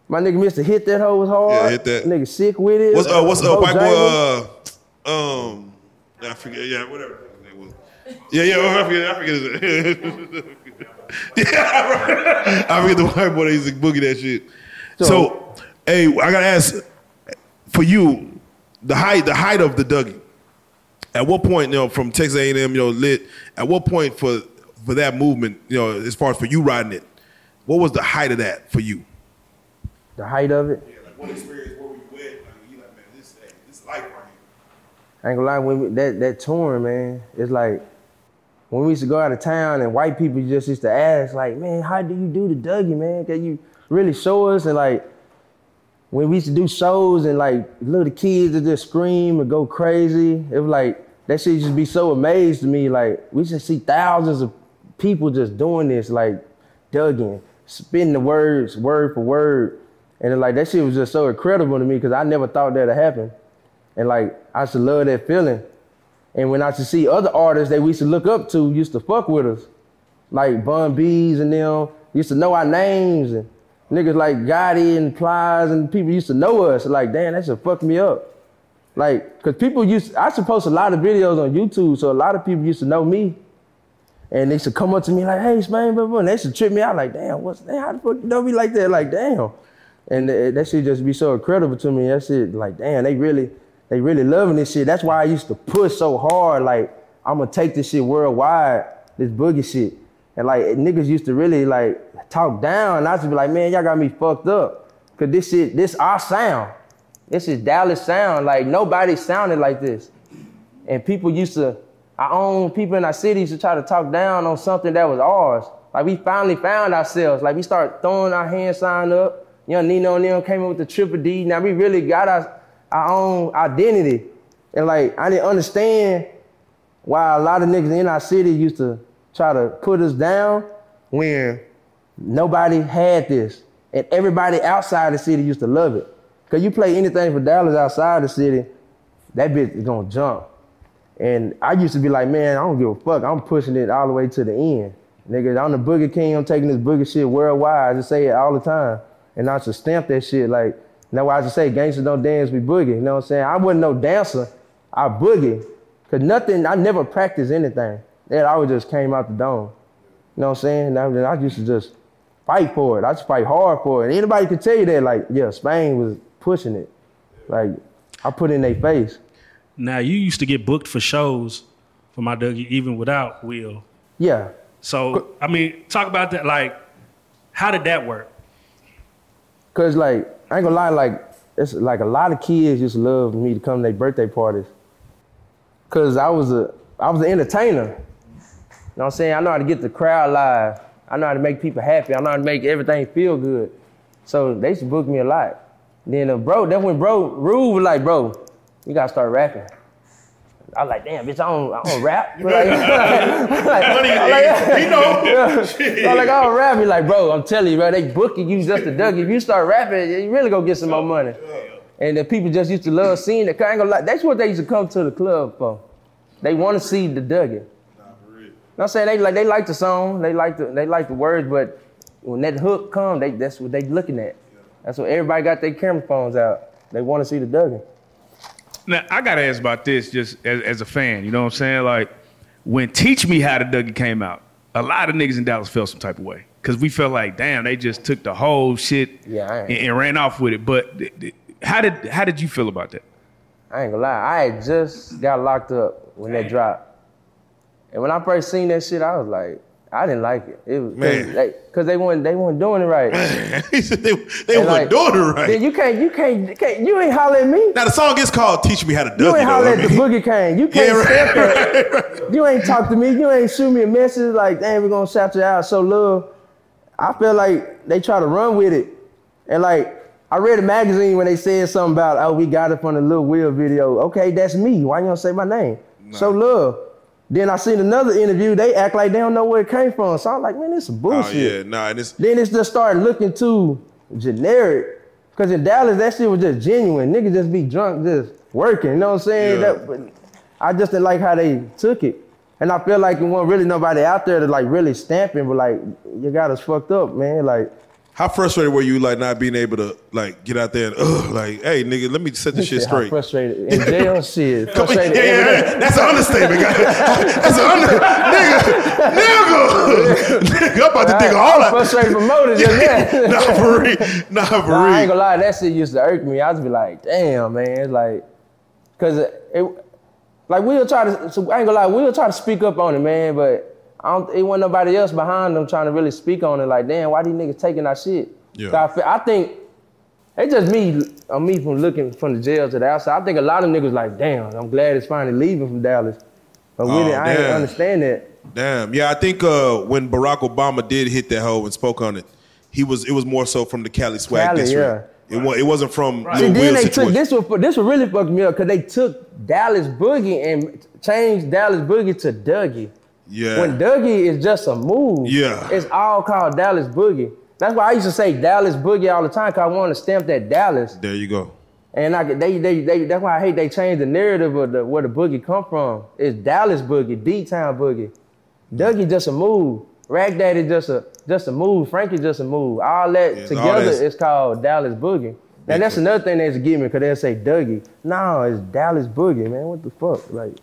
My nigga Mr. Hit That Hoe was hard. Yeah, Hit That. Nigga sick with it. What's uh what's uh white James. boy uh um I forget yeah whatever his name was. Yeah yeah I forget I forget his yeah right. I forget the white boy that used to boogie that shit. So, So- hey I gotta ask for you the height the height of the Dougie. At what point you know from Texas A&M you know lit at what point for for that movement, you know, as far as for you riding it, what was the height of that for you? The height of it. Yeah, like what experience, where were you at? Like, you like, man, this, hey, this life right here. I ain't gonna lie, when we, that that touring, man, it's like when we used to go out of town and white people just used to ask, like, man, how do you do the Dougie, man? Can you really show us? And like when we used to do shows and like little kids would just scream and go crazy, it was like that shit just be so amazed to me. Like we just see thousands of people just doing this, like Dougie, spitting the words word for word. And like that shit was just so incredible to me because I never thought that'd happen. And like I to love that feeling. And when I used to see other artists that we used to look up to used to fuck with us, like Bun B's and them, used to know our names and niggas like Gotti and Plies and people used to know us. Like, damn, that should fuck me up. Like, cause people used, I used to post a lot of videos on YouTube, so a lot of people used to know me. And they used to come up to me like, hey, Spain, blah, blah, and they to trip me out like, damn, what's that? How the fuck you know me like that? Like, damn. And th- that shit just be so incredible to me. That shit, like, damn, they really, they really loving this shit. That's why I used to push so hard. Like, I'm gonna take this shit worldwide, this boogie shit. And like niggas used to really like talk down. And I used to be like, man, y'all got me fucked up. Cause this shit, this our sound. This is Dallas sound. Like nobody sounded like this. And people used to, our own people in our city used to try to talk down on something that was ours. Like we finally found ourselves. Like we started throwing our hand sign up. Young Nino and them came up with the triple D. Now we really got our, our own identity. And like I didn't understand why a lot of niggas in our city used to try to put us down when nobody had this. And everybody outside the city used to love it. Cause you play anything for Dallas outside the city, that bitch is gonna jump. And I used to be like, man, I don't give a fuck. I'm pushing it all the way to the end. Nigga, I'm the Boogie King. I'm taking this Boogie shit worldwide. I just say it all the time. And I should stamp that shit like, now I just say gangsters don't dance, we boogie. You know what I'm saying? I wasn't no dancer. I boogie. Cause nothing, I never practiced anything. It always just came out the dome. You know what I'm saying? I, I used to just fight for it. I just fight hard for it. And anybody could tell you that, like, yeah, Spain was pushing it. Like, I put it in their face. Now you used to get booked for shows for my Dougie even without Will. Yeah. So I mean, talk about that. Like, how did that work? Cause like, I ain't gonna lie, like, it's like a lot of kids used to love me to come to their birthday parties. Cause I was a I was an entertainer. You know what I'm saying? I know how to get the crowd live. I know how to make people happy. I know how to make everything feel good. So they used to book me a lot. Then uh, bro, then when bro, Rue was like, bro, you gotta start rapping. I was like, damn, bitch, I don't, I don't rap. Like, like, Funny, like, he know. yeah. I'm like, I don't rap. He like, bro, I'm telling you, bro, they booking you just a Doug. If you start rapping, you really gonna get some more money. And the people just used to love seeing it. I ain't gonna lie, that's what they used to come to the club for. They want to see the Dougie. I'm saying they like they like the song, they like the they like the words, but when that hook come, they that's what they looking at. That's what everybody got their camera phones out. They want to see the Dougie. Now I gotta ask about this just as, as a fan. You know what I'm saying? Like when Teach Me How to Dougie came out, a lot of niggas in Dallas felt some type of way because we felt like, damn, they just took the whole shit Yeah, and, and ran off with it. But th- th- how did how did you feel about that? I ain't gonna lie. I had just got locked up when that dropped, and when I first seen that shit, I was like, I didn't like it. It was Man. because they, 'cause they weren't they weren't doing it right. he said they, they And weren't like, doing it right. You can't you can't you can't you ain't holler at me. now the song is called "Teach Me How to Dougie." You ain't though, holler I at the mean. Boogie King. You can't Yeah, right, up. You ain't talk to me. You ain't shoot me a message like, damn, we're gonna shout you out. So love. I feel like they try to run with it. And like, I read a magazine when they said something about, oh, we got it from the Lil Will video. Okay, that's me. Why you don't say my name? So love. Then I seen another interview. They act like they don't know where it came from. So I'm like, man, this is Oh bullshit. yeah, nah, and it's Then it's just started looking too generic. Cause in Dallas, that shit was just genuine. Niggas just be drunk, just working. You know what I'm saying? Yeah. That, I just didn't like how they took it. And I feel like there wasn't really nobody out there to like really stamping, but like, you got us fucked up, man. Like, how frustrated were you like not being able to like get out there and ugh, like, hey nigga, let me set this shit how straight. frustrated. In jail, shit. Frustrated yeah, yeah, yeah, that's an understatement, guy. That's an under, nigga, nigga, nigga. I'm about to dig a hole I'm out. frustrated promoted just now. nah, for real, nah, for Nah, I ain't real. gonna lie, that shit used to irk me. I was be like, damn, man, it's like, cause it, it like we'll try to, so I ain't gonna lie, we'll try to speak up on it, man, but I don't. It wasn't nobody else behind them trying to really speak on it. Like, damn, why these niggas taking our shit? Yeah. So I, feel, I think it's just me. On me from looking from the jail to the outside. I think a lot of niggas like, damn, I'm glad it's finally leaving from Dallas. But with Oh, it, I didn't understand that. Damn. Yeah, I think uh, when Barack Obama did hit that hoe and spoke on it, he was it was more so from the Cali swag Cali, district. It, wa- it wasn't from See, Lil then Will's they took this was this was really fucked me up because they took Dallas Boogie and changed Dallas Boogie to Dougie. Yeah. When Dougie is just a move. Yeah. It's all called Dallas Boogie. That's why I used to say Dallas Boogie all the time because I wanted to stamp that Dallas. there you go. And I they, they, they, that's why I hate they changed the narrative of the, where the boogie come from. It's Dallas Boogie, D-Town Boogie. Dougie just a move. Rag Daddy just a just a move. Frankie just a move. All that together that's- is called Dallas Boogie. Now that's another thing that's give me because they'll say Dougie. No, it's Dallas Boogie, man. What the fuck? Like,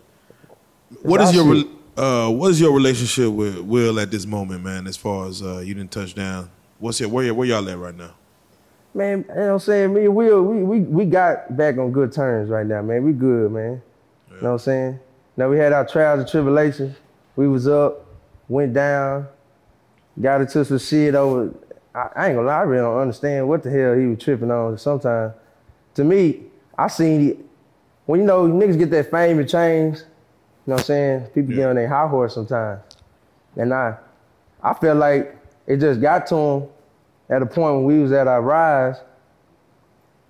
what is your. Uh, what is your relationship with Will at this moment, man? As far as uh, you didn't touch down, what's your where where y'all at right now? man, you know what I'm saying? Me and Will, we, we, we got back on good terms right now, man. We good, man. You know what I'm saying? Now we had our trials and tribulations. We was up, went down, got into some shit over. I, I ain't gonna lie, I really don't understand what the hell he was tripping on sometimes. To me, I seen it. When you know niggas get that fame and change, know what I'm saying? People get on their high horse sometimes. And I I feel like it just got to him at a point when we was at our rise,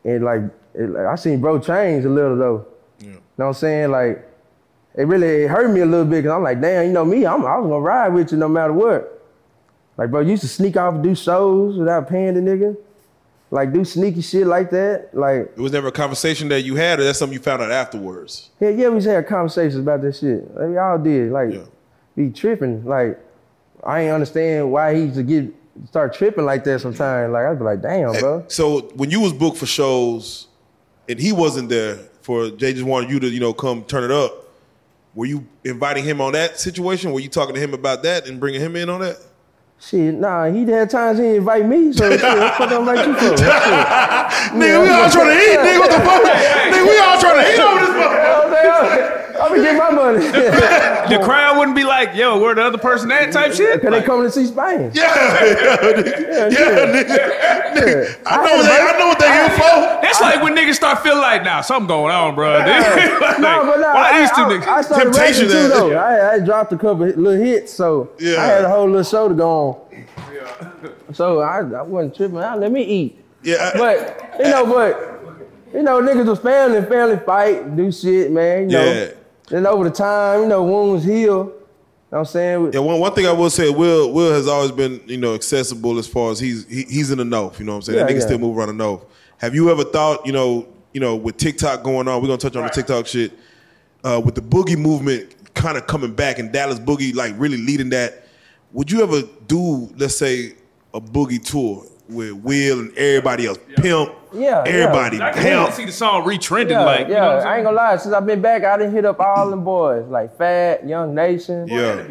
and like, it, like, I seen bro change a little though. Yeah. You know what I'm saying? Like it really it hurt me a little bit because I'm like, damn, you know me, I'm, I was gonna ride with you no matter what. Like, bro, you used to sneak off and do shows without paying the nigga. Like, do sneaky shit like that. Like, It was never a conversation that you had, or that's something you found out afterwards. yeah, yeah, we just had conversations about that shit. Like, we all did. Like, Yeah. be tripping. Like, I ain't understand why he used to get start tripping like that sometimes. Like, I'd be like, damn, bro. So when you was booked for shows, and he wasn't there for Jay just wanted you to you know come turn it up. Were you inviting him on that situation? Were you talking to him about that and bringing him in on that? Shit, nah, he had times he invite me, so shit, what the fuck I'm invite you for? Shit. Nigga, we all trying to eat, nigga. What the fuck? Nigga, we all trying to eat over this motherfucker. I'm gonna get my money. The crowd wouldn't be like, yo, where the other person at type shit? Cause they coming to see Spain. Yeah, yeah, nigga. Yeah, nigga. nigga. I know what they, I know what they here for. That's like when niggas start feeling like, nah, something going on, bro. like, no, but nah, why I, these two I, niggas? I started Temptation rapping too that- though. I, I dropped a couple hit- little hits, so Yeah. I had a whole little show to go on. So I, I wasn't tripping. I, let me eat. Yeah, I- But you know, but you know, niggas was family, family fight, do shit, man. You know. Yeah. Then over the time, you know, wounds heal. You know what I'm saying? Yeah, one, one thing I will say, Will Will has always been, you know, accessible as far as he's he, he's in the know. You know what I'm saying? that nigga yeah. still move around the know. Have you ever thought, you know, you know, with TikTok going on, we're gonna touch on the TikTok shit, uh, with the boogie movement kind of coming back and Dallas Boogie like really leading that. Would you ever do, let's say, a boogie tour with Will and everybody else? Pimp, Yeah, everybody. yeah. I everybody, can pimp. see the song retrending, Yeah, like, you yeah. know I'm ain't gonna lie. Since I've been back, I didn't hit up all them boys like Fat, Young Nation, Yeah.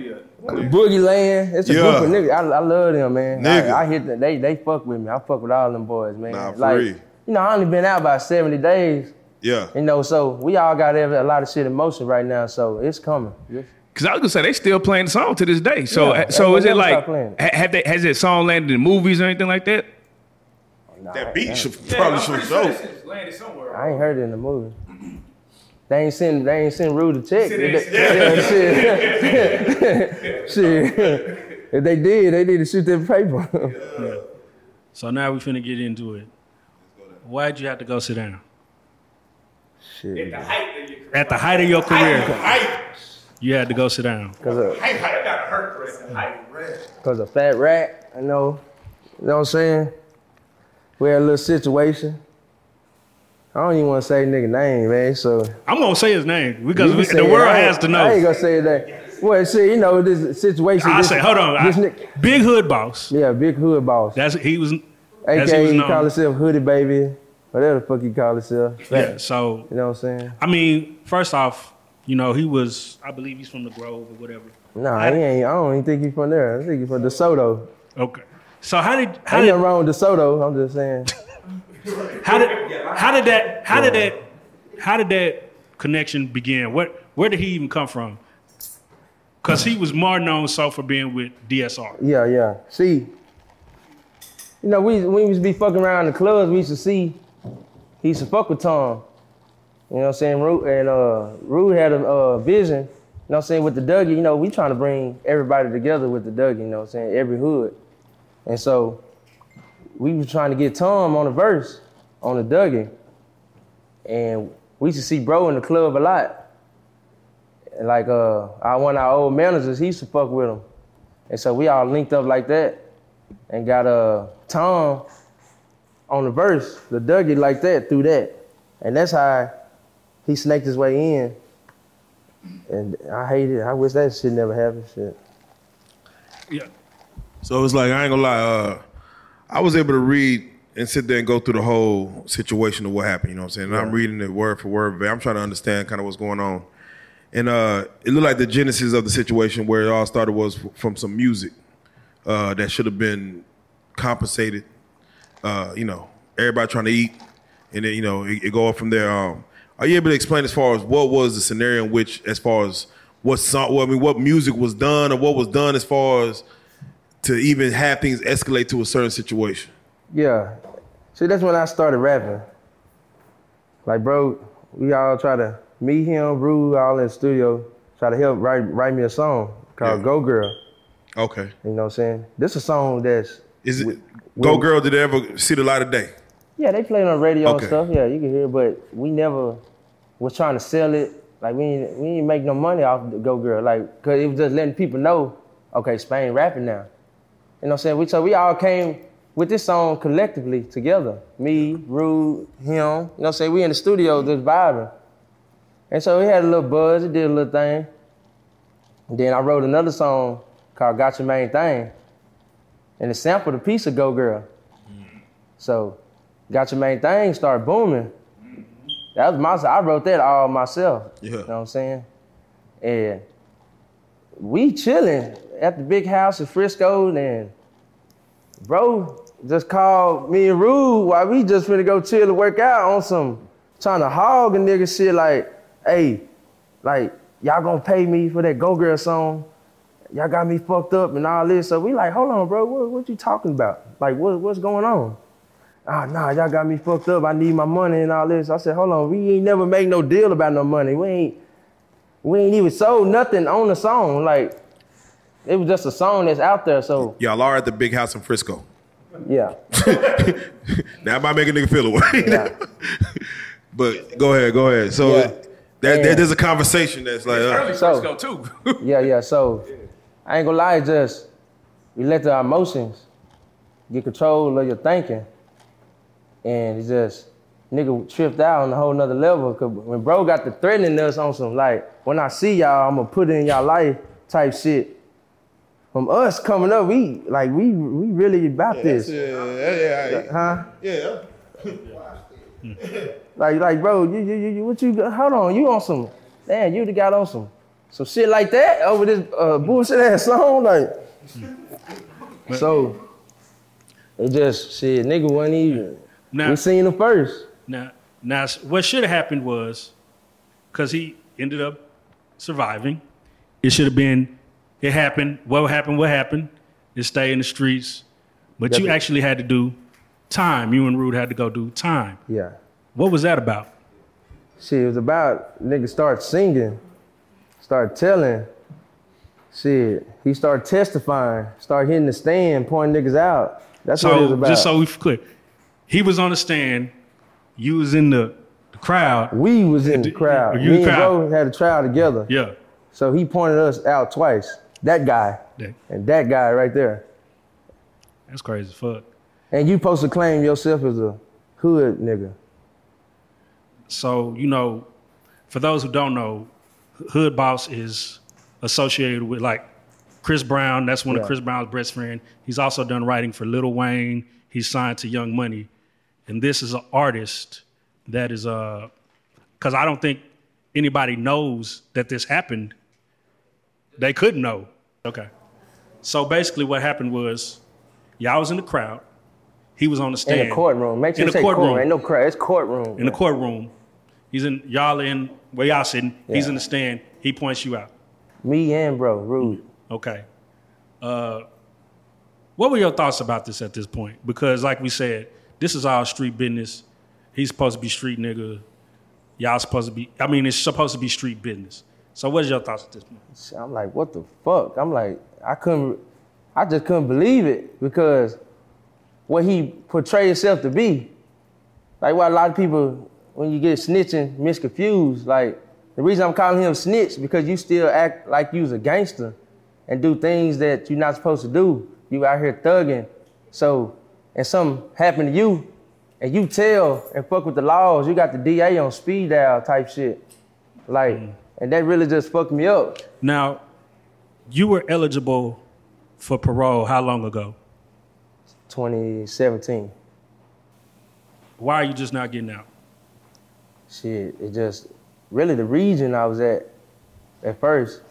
Boogie Land. It's a Yeah. group of niggas. I, I love them, man. Nigga. I, I hit them. They they fuck with me. I fuck with all them boys, man. Nah, for like real. you know, I only been out about seventy days. Yeah. You know, so we all got every, a lot of shit in motion right now. So it's coming. Because I was gonna say they still playing the song to this day. So, Yeah, so is it like stop playing. ha- have they, has that song landed in movies or anything like that? That beat should probably should show. landed somewhere. I ain't heard it in the movie. They ain't send they ain't send Rude a check. they If they- yeah, shit. shit. If they did, they need to shoot their paper. So now we finna get into it. Why'd you have to go sit down? shit. At the height of your career, you had to go sit down. Cause of, Cause a fat rat, I know. You know what I'm saying? We had a little situation. I don't even want to say nigga name, man. So I'm gonna say his name because we- the world has to know. I ain't gonna say that. Well, see, you know this situation. I this, say, hold on, This I- nigga, Big Hood Boss. yeah, big hood boss. That's he was. as he AKA was he known. call himself Hoodie Baby, whatever the fuck he call himself. Yeah. So You know what I'm saying? I mean, first off, you know he was. I believe he's from the Grove or whatever. Nah, he ain't. I don't even think he's from there. I think he's from DeSoto. Okay. So how did how Ain't did nothing wrong with DeSoto. I'm just saying. how did how did that how did that how did that connection begin? What where did he even come from? Cause he was more known so for being with DSR. Yeah, yeah. See, you know, we we used to be fucking around the clubs, we used to see he used to fuck with Tom. You know what I'm saying? Rude and uh Rude had a uh, vision, you know what I'm saying, with the Dougie, you know, we trying to bring everybody together with the Dougie, you know what I'm saying, every hood. And so we was trying to get Tom on the verse on the Dougie. And we used to see bro in the club a lot. Like uh our one of our old managers, he used to fuck with him. And so we all linked up like that and got uh Tom on the verse, the Dougie like that through that. And that's how he snaked his way in. And I hate it. I wish that shit never happened. Shit. Yeah. So it was like I ain't gonna lie. Uh, I was able to read and sit there and go through the whole situation of what happened. You know what I'm saying? And I'm reading it word for word. I'm trying to understand kind of what's going on. And uh, it looked like the genesis of the situation where it all started was from some music uh, that should have been compensated. Uh, you know, everybody trying to eat, and then you know it, it go up from there. Um, are you able to explain as far as what was the scenario in which, as far as what song, well, I mean, what music was done, or what was done as far as to even have things escalate to a certain situation? Yeah. See, that's when I started rapping. Like, bro, we all try to meet him, Rue, all in the studio, try to help write write me a song called Yeah. Go Girl. Okay. You know what I'm saying? This is a song that's Is it Go Girl? Did it ever see the light of day? yeah, they played on the radio Okay. and stuff. Yeah, you can hear, it, but we never was trying to sell it. Like we ain't, we ain't make no money off the Go Girl. Like, cause it was just letting people know, okay, Spain rapping now. You know what I'm saying? We so we all came with this song collectively together. Me, Rude, him. You know what I'm saying? We in the studio just vibing. And so we had a little buzz, it did a little thing. And then I wrote another song called Got Your Main Thing. And it sampled a piece of Go Girl. So Got Your Main Thing started booming. That was my I wrote that all myself. Yeah. You know what I'm saying? And we chilling at the big house in Frisco and bro just called me and Rude while we just finna go chill and work out on some trying to hog a nigga shit like, hey, like y'all gonna pay me for that Go Girl song? Y'all got me fucked up and all this. So we like, hold on, bro, what, what you talking about? Like, what, what's going on? Ah, nah, y'all got me fucked up. I need my money and all this. I said, hold on, we ain't never make no deal about no money. We ain't, we ain't even sold nothing on the song. Like, it was just a song that's out there. So Y'all are at the big house in Frisco. yeah, Now I might make a nigga feel away. yeah. but go ahead, go ahead. So Yeah. that, that- there's a conversation that's like, uh, Early So- Frisco too. Yeah, yeah. So I ain't gonna lie, it's just you let the emotions get control of your thinking. And it's just nigga tripped out on a whole nother level. Cause when bro got the threatening us on some like, when I see y'all, I'm gonna put it in y'all life type shit. From us coming up, we like we we really about this. yeah, Huh? yeah. Like, like, bro, you, you, you, you- what you, got- hold on, you on some, damn, you the got on some, some shit like that over this uh, bullshit ass song, like. so, it just shit, nigga wasn't even. Now, We seen him first. Now, now, what should have happened was, because he ended up surviving, it should have been, it happened. What happened? What happened? It stay in the streets, but you actually had to do time. You and Rude had to go do time. Yeah. What was that about? See, it was about nigga start singing, start telling. Shit, he started testifying, start hitting the stand, pointing niggas out. That's what it was about. just so we clear, he was on the stand. You was in the, the crowd. we was in the crowd. You Me and bro had a trial together. Yeah. So he pointed us out twice. That guy That- and that guy right there. That's crazy as fuck. And you supposed to claim yourself as a hood nigga. So, you know, for those who don't know, Hood Boss is associated with like Chris Brown. That's one Yeah. of Chris Brown's best friend. He's also done writing for Lil Wayne. He's signed to Young Money. And this is an artist that is uh because I don't think anybody knows that this happened. They couldn't know. Okay. So basically what happened was y'all was in the crowd. He was on the stand. In the courtroom. Make sure In you the say courtroom. courtroom. Ain't no crowd. It's courtroom. in the courtroom. He's in y'all in where y'all sitting. He's in the stand. He points you out. Me and bro, Rude. Okay. Uh, what were your thoughts about this at this point? Because, like we said, this is all street business. He's supposed to be street nigga. Y'all supposed to be. I mean, it's supposed to be street business. So, what's your thoughts at this point? I'm like, what the fuck? I'm like, I couldn't, I just couldn't believe it because what he portrayed himself to be, like why a lot of people, when you get snitching, misconfused. Like the reason I'm calling him snitch because you still act like you's a gangster and do things that you're not supposed to do. You out here thugging. So, and something happened to you, and you tell and fuck with the laws, you got the DA on speed dial type shit. Like, mm. and that really just fucked me up. Now, you were eligible for parole how long ago? 2017. Why are you just not getting out? Shit, it just really the region I was at at first.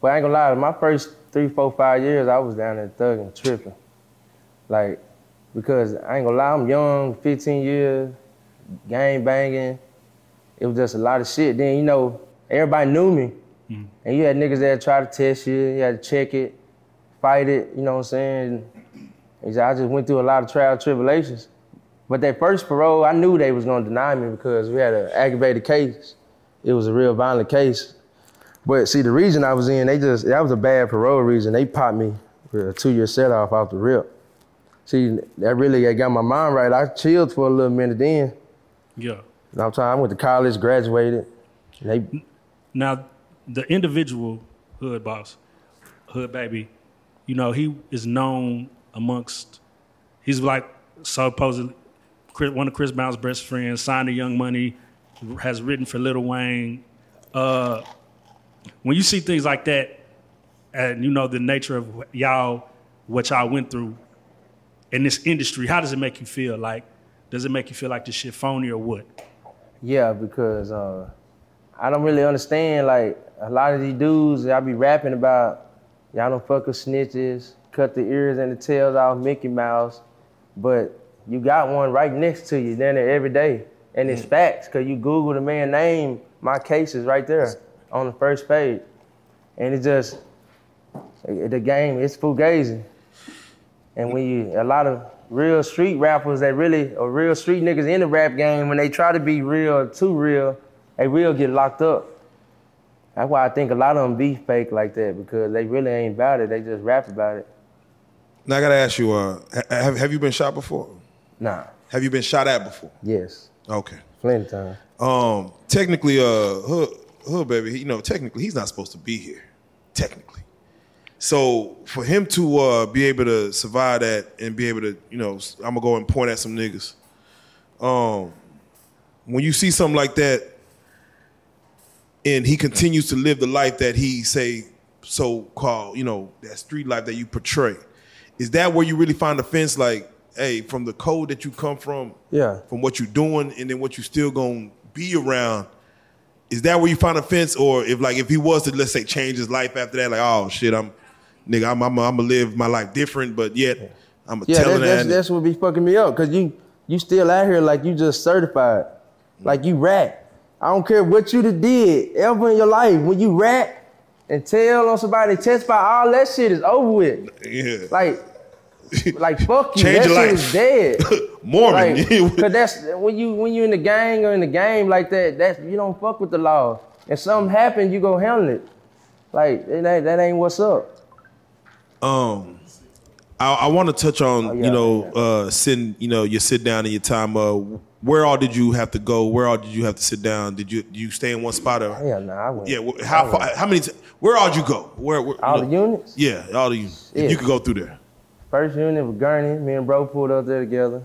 But I ain't gonna lie, my first three, four, five years, I was down there thugging, tripping. Like, because I ain't gonna lie, I'm young, 15 years, gang banging. It was just a lot of shit. Then, you know, everybody knew me. Mm-hmm. And you had niggas that try to test you, you had to check it, fight it, you know what I'm saying? And I just went through a lot of trial tribulations. But that first parole, I knew they was gonna deny me because we had an aggravated case. It was a real violent case. But see, the region I was in, they just that was a bad parole reason. They popped me with a two-year set off off the rip. See, that really got my mind right. I chilled for a little minute then. Yeah. What I'm saying? I went to college, graduated. And they Now, the individual hood boss, hood baby, you know, he is known amongst. He's like supposedly Chris- one of Chris Brown's best friends. Signed to Young Money, has written for Lil Wayne. Uh, when you see things like that, and you know the nature of y'all, what y'all went through in this industry, how does it make you feel? Like, does it make you feel like this shit phony or what? Yeah, because uh, I don't really understand. Like a lot of these dudes, I be rapping about y'all don't fuck with snitches, cut the ears and the tails off Mickey Mouse, but you got one right next to you, down there every day, and it's facts. Cause you Google the man name, my case is right there on the first page, and it just the game it's fugazi. And when you a lot of real street rappers that really or real street niggas in the rap game, when they try to be real or too real, they will get locked up. That's why I think a lot of them be fake like that because they really ain't about it. They just rap about it. Now I gotta ask you, uh, have have you been shot before? Nah. Have you been shot at before? Yes. Okay. Plenty of time. Um, technically, uh, Hood, Hood baby, you know, technically he's not supposed to be here. Technically. So for him to uh, be able to survive that and be able to, you know, I'm gonna go and point at some niggas. Um, when you see something like that, and he continues to live the life that he say so called, you know, that street life that you portray, is that where you really find offense? Like, hey, from the code that you come from, Yeah. from what you're doing, and then what you still gonna be around. Is that where you find offense, or if like if he was to let's say change his life after that, like oh shit, I'm nigga, I'm I'm, I'm gonna live my life different, but yet I'm a Yeah, telling that, that's, that. that's what be fucking me up. Cause you you still out here like you just certified. Like you rap. I don't care what you did ever in your life. When you rap and tell on somebody, testify, all that shit is over with. yeah, Like, like fuck you. Change that your shit life. is dead. Mormon. Like, Cause that's when you when you in the gang or in the game like that. That's you don't fuck with the law. If something happen, you go handle it. Like that, ain't- that ain't what's up. Um, I, I want to touch on Oh, yeah, you know uh, sitting you know your sit down in your time. Uh, where all did you have to go? Where all did you have to sit down? Did you do you stay in one spot or Hell no, I went. yeah? How far, how many? T- where all did you go? Where, where All you the units. Yeah, all the units. Yeah. you could go through there. First unit was Gurney. Me and bro pulled up there together.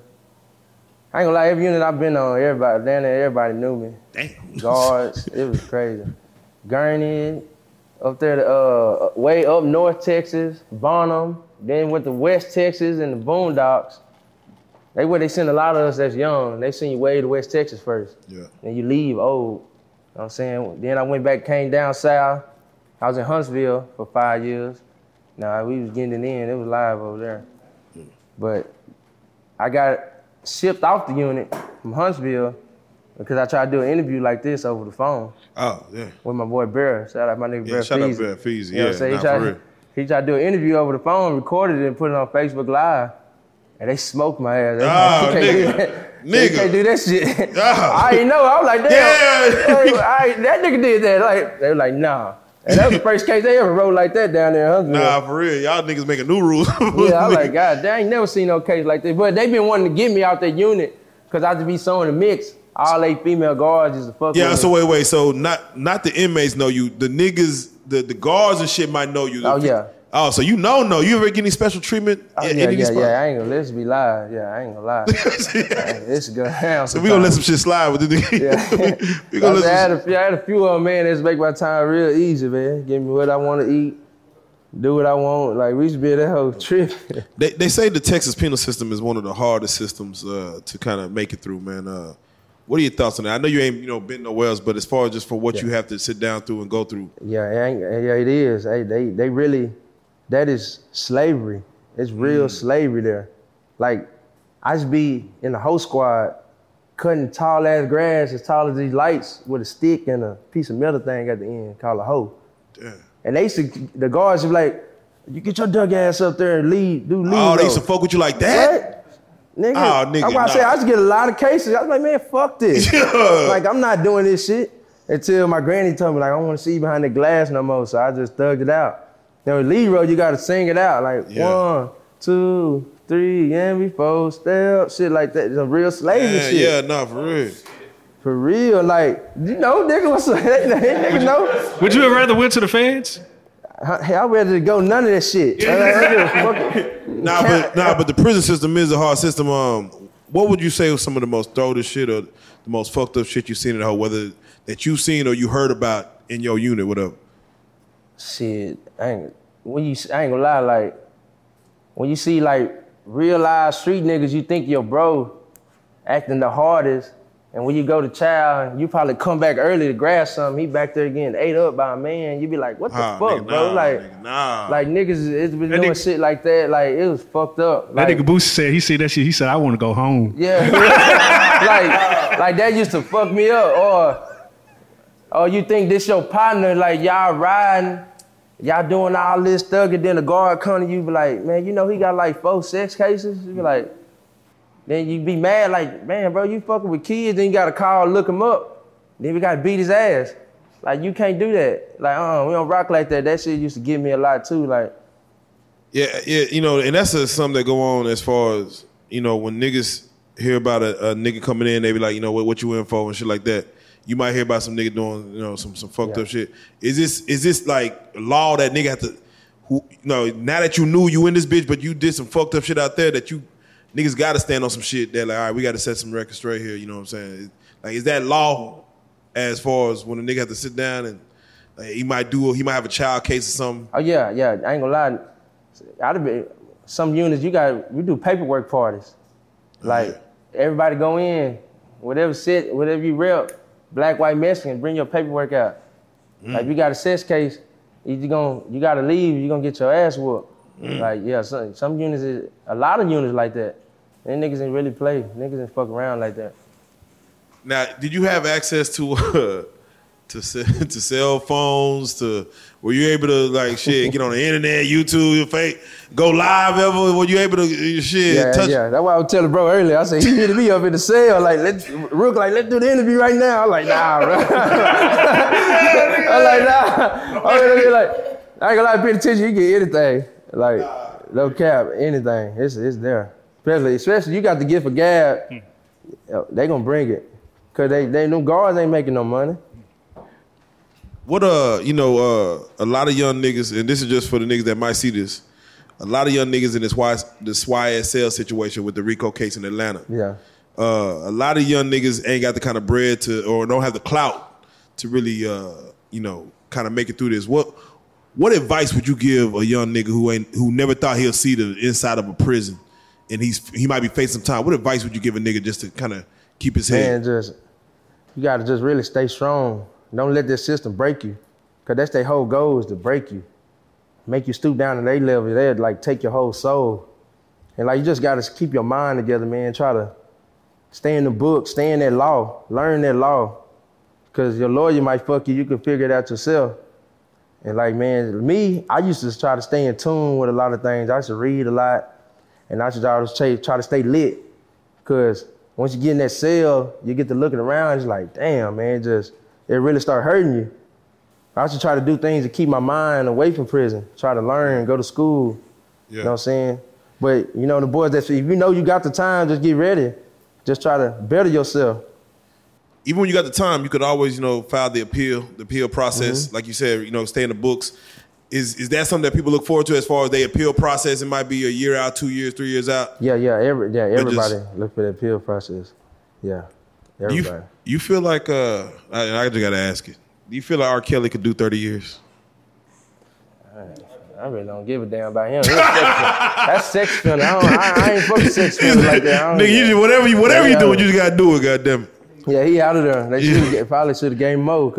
I ain't gonna lie, every unit I've been on, everybody, down there, everybody knew me. Damn. Guards, it was crazy. Gurney, up there, uh, way up north Texas, Bonham, then went to West Texas and the Boondocks. They where they send a lot of us that's young. They send you way to West Texas first. Yeah. And you leave old. You know what I'm saying? Then I went back, came down south. I was in Huntsville for five years. Now we was getting it in. It was live over there. Yeah. But I got shipped off the unit from Huntsville because I tried to do an interview like this over the phone Oh yeah. with my boy Bear. Shout out my nigga Yeah, Bear shout out Feezy. Bear Feezy. You know what I'm Yeah, nah, he, tried, for real. he tried to do an interview over the phone, recorded it, and put it on Facebook Live. And they smoked my ass. They Oh, like, you can't nigga. do that. Nigga. can't do that shit. Oh. I didn't know. I was like, damn. Yeah. I, that nigga did that. Like, they were like, nah. And that was the first case they ever wrote like that down there in Huntsville. Nah, for real. Y'all niggas making new rules. Yeah, I was like, God, I ain't never seen no case like this. But they been wanting to get me out that unit because I just be so in the mix. All eight female guards is to fuck Yeah, with so wait, wait. So not not the inmates know you. The niggas, the, the guards and shit might know you. Oh, yeah. Oh, so you know, no. You ever get any special treatment? Oh, yeah, yeah, yeah. I ain't gonna let's be live. Yeah, I ain't gonna lie. It's good. so we gonna let some shit slide with the nigga. Yeah. we gonna I, let had some, a, few- I had a few of them, man. That's make my time real easy, man. Give me what I want to eat, do what I want. Like we used to be at that whole trip. they, they say the Texas penal system is one of the hardest systems uh, to kind of make it through, man. Uh, what are your thoughts on that? I know you ain't you know been nowhere else, but as far as just for what you have to sit down through and go through, Yeah, yeah, it is. Hey, they they really, that is slavery. It's real mm. slavery there. Like, I just be in the whole squad, cutting tall ass grass as tall as these lights with a stick and a piece of metal thing at the end called a hoe. damn. And they used to, the guards would be like, you get your dug ass up there and lead, do lead. Oh, they used to fuck with you like that. What? Nigga, Oh, nigga, that's why I say nah. I just get a lot of cases. I was like, man, fuck this. Yeah. Like, I'm not doing this shit until my granny told me, like, I don't want to see you behind the glass no more. So I just thugged it out. Then with lead road, you got to sing it out. Like, Yeah. one, two, three, and before, step, shit like that. It's a real slavery Yeah, shit. yeah, nah, for real. For real. Like, you know, nigga, what's up? they, they, nigga know. Would you have rather went to the feds? Hey, I ready to go none of that shit. I, I give a fuck. Nah, but nah, but the prison system is a hard system. Um, what would you say was some of the most throated shit or the most fucked up shit you've seen in the whole, whether that you've seen or you heard about in your unit, whatever? Shit, I ain't, when you, I ain't gonna lie, like, when you see like real live street niggas, you think your bro acting the hardest, and when you go to child, you probably come back early to grab something, he back there getting ate up by a man, you be like, what the fuck, nigga, bro? nah, like, nigga, nah. like niggas, it's been That doing nigga- shit like that, like, it was fucked up. That Like, nigga Boosie said he said that shit. He said I want to go home. Yeah. like, like that used to fuck me up. Or, or you think this your partner, like y'all riding, y'all doing all this stuff, and then the guard come to you, be like, man, you know he got like four sex cases. You be like, then you be mad, like, man, bro, you fucking with kids, then you gotta call, look him up, then we gotta beat his ass. Like you can't do that. Like, uh, we don't rock like that. That shit used to give me a lot too. Like, Yeah, yeah, you know, and that's uh something that go on as far as you know when niggas hear about a, a nigga coming in, they be like, you know, what, what you in for and shit like that. You might hear about some nigga doing, you know, some some fucked Yeah. up shit. Is this is this like law that nigga have to? Who, you know, now that you knew you in this bitch, but you did some fucked up shit out there that you niggas got to stand on some shit that like, all right, we got to set some records straight here. You know what I'm saying? Like, is that law as far as when a nigga have to sit down and like, he might do, he might have a child case or something. Oh yeah, yeah. I ain't gonna lie. I'd have been some units. You got we do paperwork parties. Oh, like everybody go in, whatever sit, whatever you rep, black, white, Mexican, bring your paperwork out. Mm. Like if you got a sex case, you gonna you gotta leave. You are gonna get your ass whooped. Mm. Like yeah, some some units is a lot of units like that. And niggas ain't really play. Niggas ain't fuck around like that. Now, did you have access to uh, to to cell phones? To were you able to like shit get on the internet, YouTube, your fake, go live ever? Were you able to uh, shit Yeah, touch? yeah. That's why I was telling bro earlier. I said he hit me up in the cell. Like let's Rook, like let's do the interview right now. I'm like nah, bro. I'm like nah. I'm like I ain't gonna lie, pay attention. You get anything. Like no cap, anything. It's it's there. Especially especially you got the gift of gab. yo, They gonna bring it. Cause they they them guards ain't making no money. What uh, you know, uh, a lot of young niggas, and this is just for the niggas that might see this. A lot of young niggas in this Y this YSL situation with the Rico case in Atlanta. Yeah. uh, a lot of young niggas ain't got the kind of bread to, or don't have the clout to really, uh, you know, kind of make it through this. What what advice would you give a young nigga who ain't who never thought he'll see the inside of a prison, and he's he might be facing time? What advice would you give a nigga just to kind of keep his head? Man, head? just you gotta just really stay strong. Don't let this system break you. Cause that's their whole goal is to break you. Make you stoop down to their level. They'd like take your whole soul. And like you just gotta keep your mind together, man. Try to stay in the book, stay in that law, learn that law. Cause your lawyer might fuck you, you can figure it out yourself. And like, man, me, I used to try to stay in tune with a lot of things. I used to read a lot, and I should always try, to stay lit. Cause once you get in that cell, you get to looking around, it's like, damn, man, just it really start hurting you. I should try to do things to keep my mind away from prison. Try to learn, go to school. Yeah. You know what I'm saying? But you know, the boys that if you know you got the time, just get ready. Just try to better yourself. even when you got the time, you could always, you know, file the appeal, the appeal process. Mm-hmm. Like you said, you know, stay in the books. Is is that something that people look forward to as far as the appeal process? It might be a year out, two years, three years out. Yeah, yeah, every yeah, just- everybody look for the appeal process. Yeah. You Everybody. you feel like uh, I, I just gotta ask it. Do you feel like R. Kelly could do thirty years? I really don't give a damn about him. Sex. That's sex offender. I, I, I ain't fucking sex offender like that. Nigga, you just, whatever you whatever Yeah, you doing, you just gotta do it. Goddamn. Yeah, he out of there. They should probably should have gave him more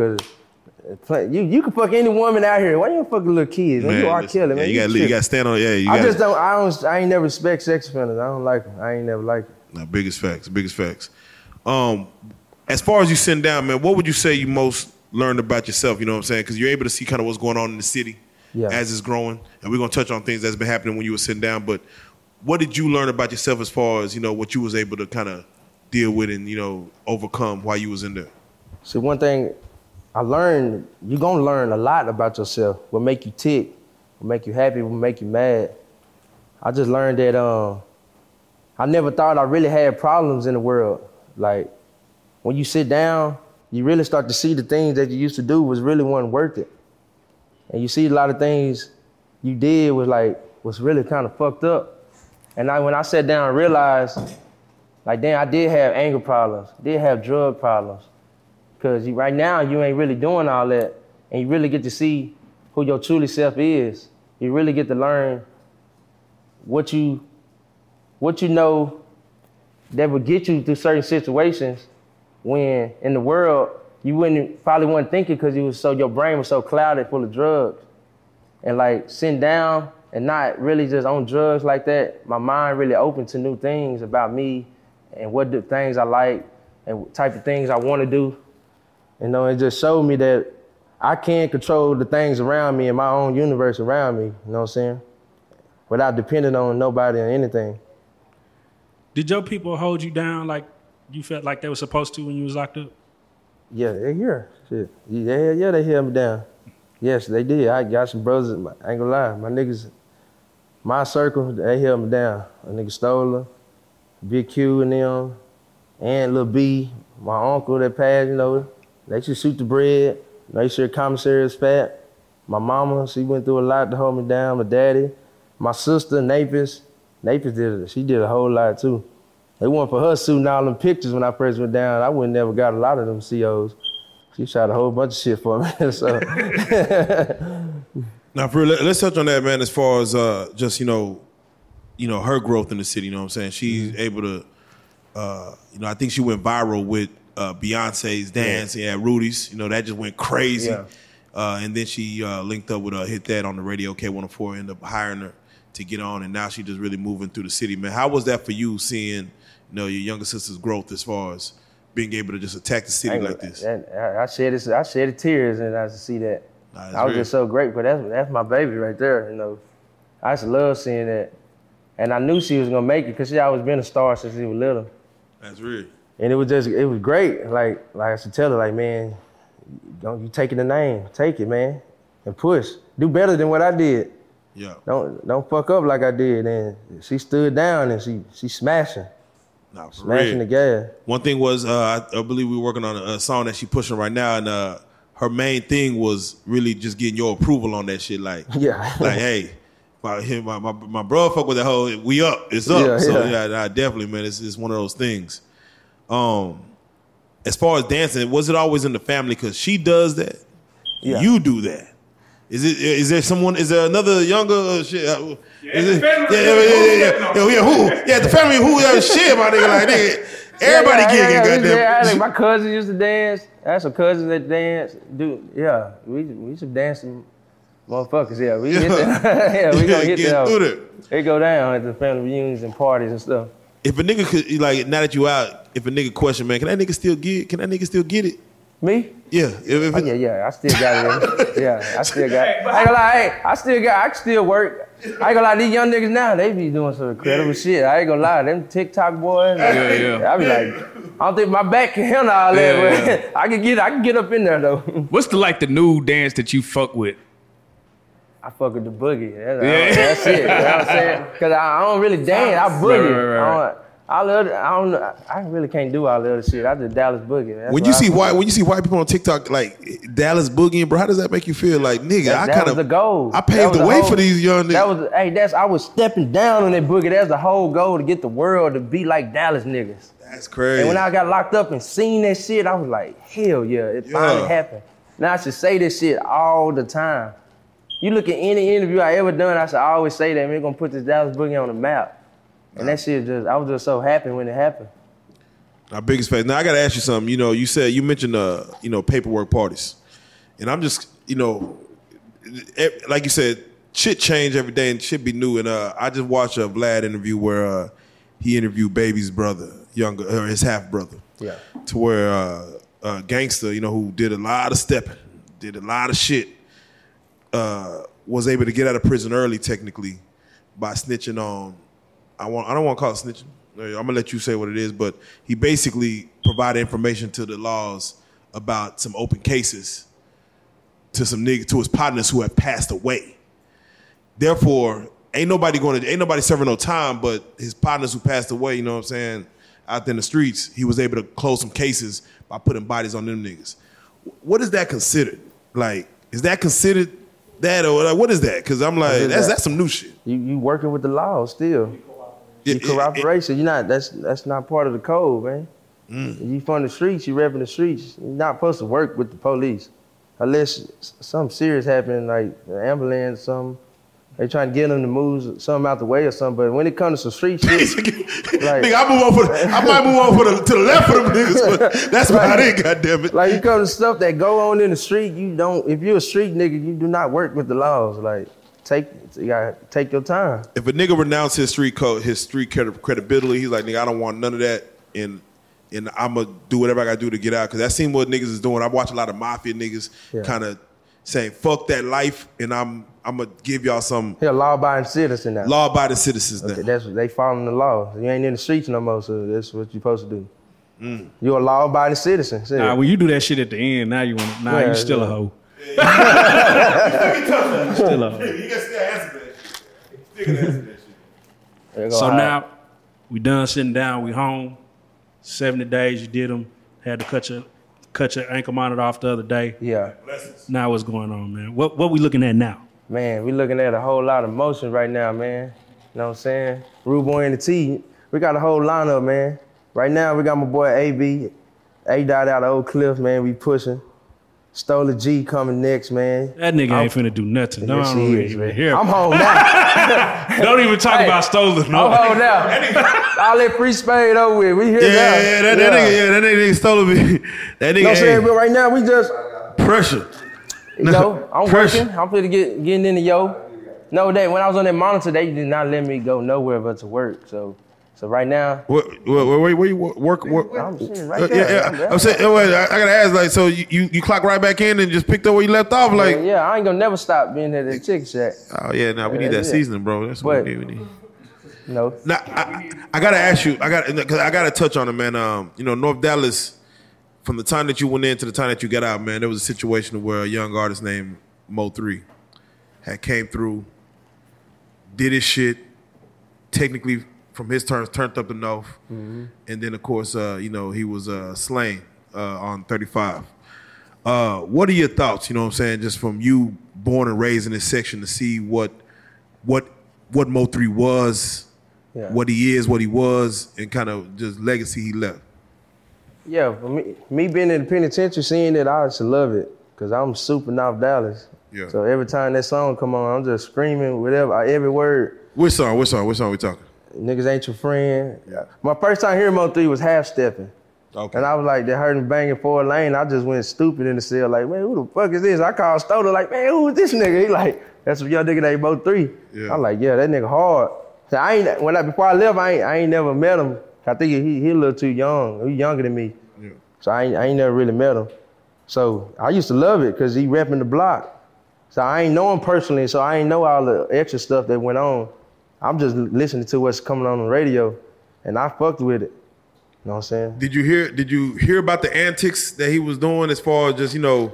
you you can fuck any woman out here. Why you don't fuck little kids? When you are killing, yeah, man. you gotta you gotta stand on. Yeah, you I gotta. just don't. I don't. I ain't never respect sex offenders. I don't like them. I ain't never like them. Nah, biggest facts, biggest facts. Um, as far as you sitting down, man, what would you say you most learned about yourself? You know what I'm saying? Because you're able to see kind of what's going on in the city Yeah. as it's growing, and we're gonna touch on things that's been happening when you were sitting down. But what did you learn about yourself as far as you know what you was able to kind of deal with and you know overcome while you was in there? See, one thing I learned, you're gonna learn a lot about yourself. What make you tick, what make you happy, what make you mad. I just learned that um, I never thought I really had problems in the world. Like when you sit down, you really start to see the things that you used to do was really wasn't worth it. And you see a lot of things you did was like was really kind of fucked up. And I when I sat down and realized, like damn, I did have anger problems, did have drug problems. Cause you, right now you ain't really doing all that, and you really get to see who your truly self is. You really get to learn what you, what you know that would get you through certain situations. When in the world you wouldn't probably wouldn't think it because you was so your brain was so clouded full of drugs, and like sitting down and not really just on drugs like that. My mind really opened to new things about me and what the things I like and what type of things I want to do. You know, it just showed me that I can control the things around me in my own universe around me, you know what I'm saying? Without depending on nobody or anything. Did your people hold you down like you felt like they were supposed to when you was locked up? Yeah, they here. Shit. Yeah, yeah, they held me down. Yes, they did. I got some brothers, I ain't gonna lie, my niggas, my circle, they held me down. A nigga Stoller, Big Q and them, and Lil B, my uncle that passed, you know, they should shoot the bread. Make sure commissary is fat. My mama, she went through a lot to hold me down. My daddy, my sister, Napis. Napis did it. She did a whole lot too. They wasn't for her shooting all them pictures when I first went down. I wouldn't never got a lot of them COs. She shot a whole bunch of shit for me. so Now, for real, let- let's touch on that, man. As far as uh, just you know, you know, her growth in the city. You know what I'm saying? She's Mm-hmm. able to, uh, you know, I think she went viral with uh, Beyonce's dance at Rudy's. You know, that just went crazy. Yeah. Uh, and then she uh, linked up with uh, hit that on the radio K104. Ended up hiring her to get on, and now she just really moving through the city, man. How was that for you, seeing you know your younger sister's growth as far as being able to just attack the city I, like this? I, I shed this, I shed tears and I to see that. Nah, I was real. just so grateful. That's that's my baby right there. You know, I just love seeing that, and I knew she was gonna make it because she always been a star since she was little. That's real. And it was just, it was great. Like, like I should tell her, like, man, don't you taking the name, take it, man, and push. Do better than what I did. Yeah. Don't don't fuck up like I did. And she stood down and she she smashing, Nah, for smashing real. the gas. One thing was, uh, I, I believe we were working on a, a song that she pushing right now, and uh, her main thing was really just getting your approval on that shit. Like, Yeah. like, hey, my my my, my bro fuck with that whole we up, it's up. Yeah, so yeah. yeah, nah, definitely, man, it's, it's one of those things. Um, as far as dancing, was it always in the family? Because she does that, Yeah. you do that. Is it? Is there someone? Is there another younger uh, shit? Uh, is it, family- yeah, yeah, yeah, yeah, yeah, yeah, yeah, Who? Yeah, the family. Who? Yeah, shit, my nigga. Like, nigga, everybody yeah, gigging, yeah, yeah, goddamn. yeah, like, my cousin used to dance. I had some cousins that dance. Dude, yeah, we we used to dance some motherfuckers. Yeah, we hit that. yeah, we gonna hit Get that. through that. They go down at the family reunions and parties and stuff. If a nigga could like now that you out, if a nigga question, man, can that nigga still get? Can that nigga still get it? Me? Yeah. If, if Oh, yeah, yeah, I still got it. Yeah, I still got it. I ain't gonna lie, hey, I still got, I can still work. I ain't gonna lie, these young niggas now, they be doing some incredible shit. I ain't gonna lie, them TikTok boys. Yeah, yeah. I be like, I don't think my back can handle all that, Yeah, but I can get, I can get up in there though. What's the like the new dance that you fuck with? I fuck with the boogie. That's, Yeah. that's it. You know what I'm saying? Cause I, I don't really dance. I boogie. Right, right, right, I don't, all the other, I don't, I really can't do all the other shit. I just Dallas boogie. That's when you see white when you see white people on TikTok like Dallas boogieing, bro, how does that make you feel? Like nigga, That, I kind was the of goal. I paved was the way whole- for these young That was hey, that's I was stepping down on that boogie. That's the whole goal to get the world to be like Dallas niggas. That's crazy. And when I got locked up and seen that shit, I was like, hell yeah, it finally happened. Now I should say this shit all the time. You look at any interview I ever done, I should always say that we're gonna put this Dallas boogie on the map. And that shit just, I was just so happy when it happened. Our biggest fan. Now I gotta ask you something. You know, you said you mentioned uh, you know, paperwork parties, and I'm just, you know, like you said, shit change every day and shit be new. And uh, I just watched a Vlad interview where uh, he interviewed Baby's brother, younger, or his half brother, Yeah. to where uh, uh, gangster, you know, who did a lot of stepping, did a lot of shit, uh, was able to get out of prison early, technically, by snitching on. I want. I don't want to call it snitching. I'm gonna let you say what it is, but he basically provided information to the laws about some open cases to some nigga to his partners who have passed away. Therefore, ain't nobody going to ain't nobody serving no time, but his partners who passed away, you know what I'm saying, out there in the streets, he was able to close some cases by putting bodies on them niggas. What is that considered? Like, is that considered that or like, what is that? Because I'm like, that's that? that's some new shit. You you working with the law still. It- You cooperation. You're not that's that's not part of the code, man. Mm. You from the streets, you repping the streets. You're not supposed to work with the police. Unless something serious happen, like an ambulance, something. They trying to get them to move something out the way or something. But when it comes to some street shit, Like- nigga, I move on for the, I might move on for the, to the left of them niggas, but that's about it, goddamn it. like you come to stuff that go on in the street, you don't. If you're a street nigga, you do not work with the laws. Like take you gotta take your time. if a nigga renounce his street code, his street credi- credibility, he's like, nigga, I don't want none of that, and and I'm gonna do whatever I gotta do to get out. Cause that seems what niggas is doing. I watch a lot of mafia niggas Yeah. kind of saying, "Fuck that life," and I'm I'm gonna give y'all some He a law-abiding citizen now. law-abiding citizens now. Okay, that's what they following the law. You ain't in the streets no more, so that's what you're supposed to do. Mm. You're a law-abiding citizen. See? Nah, when you do that shit at the end, now you want now Yeah, you still a yeah. hoe. still a hoe. You can still answer that. Still answer that shit. So hide. now we done sitting down. We home. Seventy days you did them. Had to cut your cut your ankle monitor off the other day. yeah, Now what's going on, man? What what we looking at now? man, we looking at a whole lot of motion right now, man. You know what I'm saying? Rude boy and the T, we got a whole lineup, man. Right now we got my boy A B. A A dot out of Oak Cliff, man. We pushing. Stola G coming next, man. That nigga I'm- ain't finna do nothing. Don't, Yes, he even is, man. hear- I'm home now. don't even talk Hey. about stolen. I'm No. home now. All that free spade over with. We here Yeah, now. yeah, yeah, that, that nigga, yeah, that nigga stole me. That nigga, You know what I'm saying? But right now we just, pressure. you know, I'm Pressure. working. I'm finna get getting in the yo. No, they when I was on that monitor, they did not let me go nowhere but to work. So, so right now, Where, where, where, where you work? work I'm sitting right Uh, there. yeah, yeah. I'm saying, oh, wait, I, I gotta ask, like, so you, you, you clock right back in and just picked up where you left off, like, yeah, I ain't gonna never stop being at the chicken shack. oh yeah, now we need that yeah. seasoning, bro. That's what But- we need. We need. No, Now, I, I gotta ask you, I got, cause I gotta touch on it, man. Um, you know, North Dallas, from the time that you went in to the time that you got out, man, there was a situation where a young artist named Mo Three had came through, did his shit, technically from his terms turned up the north, and then of course, uh, you know, he was uh, slain uh, on 35. Uh, what are your thoughts? You know what I'm saying? Just from you born and raised in this section to see what what what Mo three was, Yeah. what he is, what he was, and kind of just legacy he left. yeah, for me, me being in the penitentiary, seeing it, I just love it because I'm super North Dallas. Yeah. So every time that song come on, I'm just screaming whatever, every word. Which song? Which song? Which song we talking? Niggas ain't your friend. Yeah. My first time hearing Mo 3 was half stepping. Okay. And I was like, they heard him banging four lane. I just went stupid in the cell, like, man, who the fuck is this? I called Stoner, like, man, who is this nigga? He like, that's young nigga named Mo 3. Yeah. I'm like, yeah, that nigga hard. So I ain't when I before I left, I ain't, I ain't never met him. I think he he a little too young. He younger than me. Yeah. So I ain't, I ain't never really met him. So I used to love it because he repping the block. So I ain't know him personally, so I ain't know all the extra stuff that went on. I'm just listening to what's coming on the radio, and I fucked with it. You know what I'm saying? Did you hear? Did you hear about the antics that he was doing as far as just you know,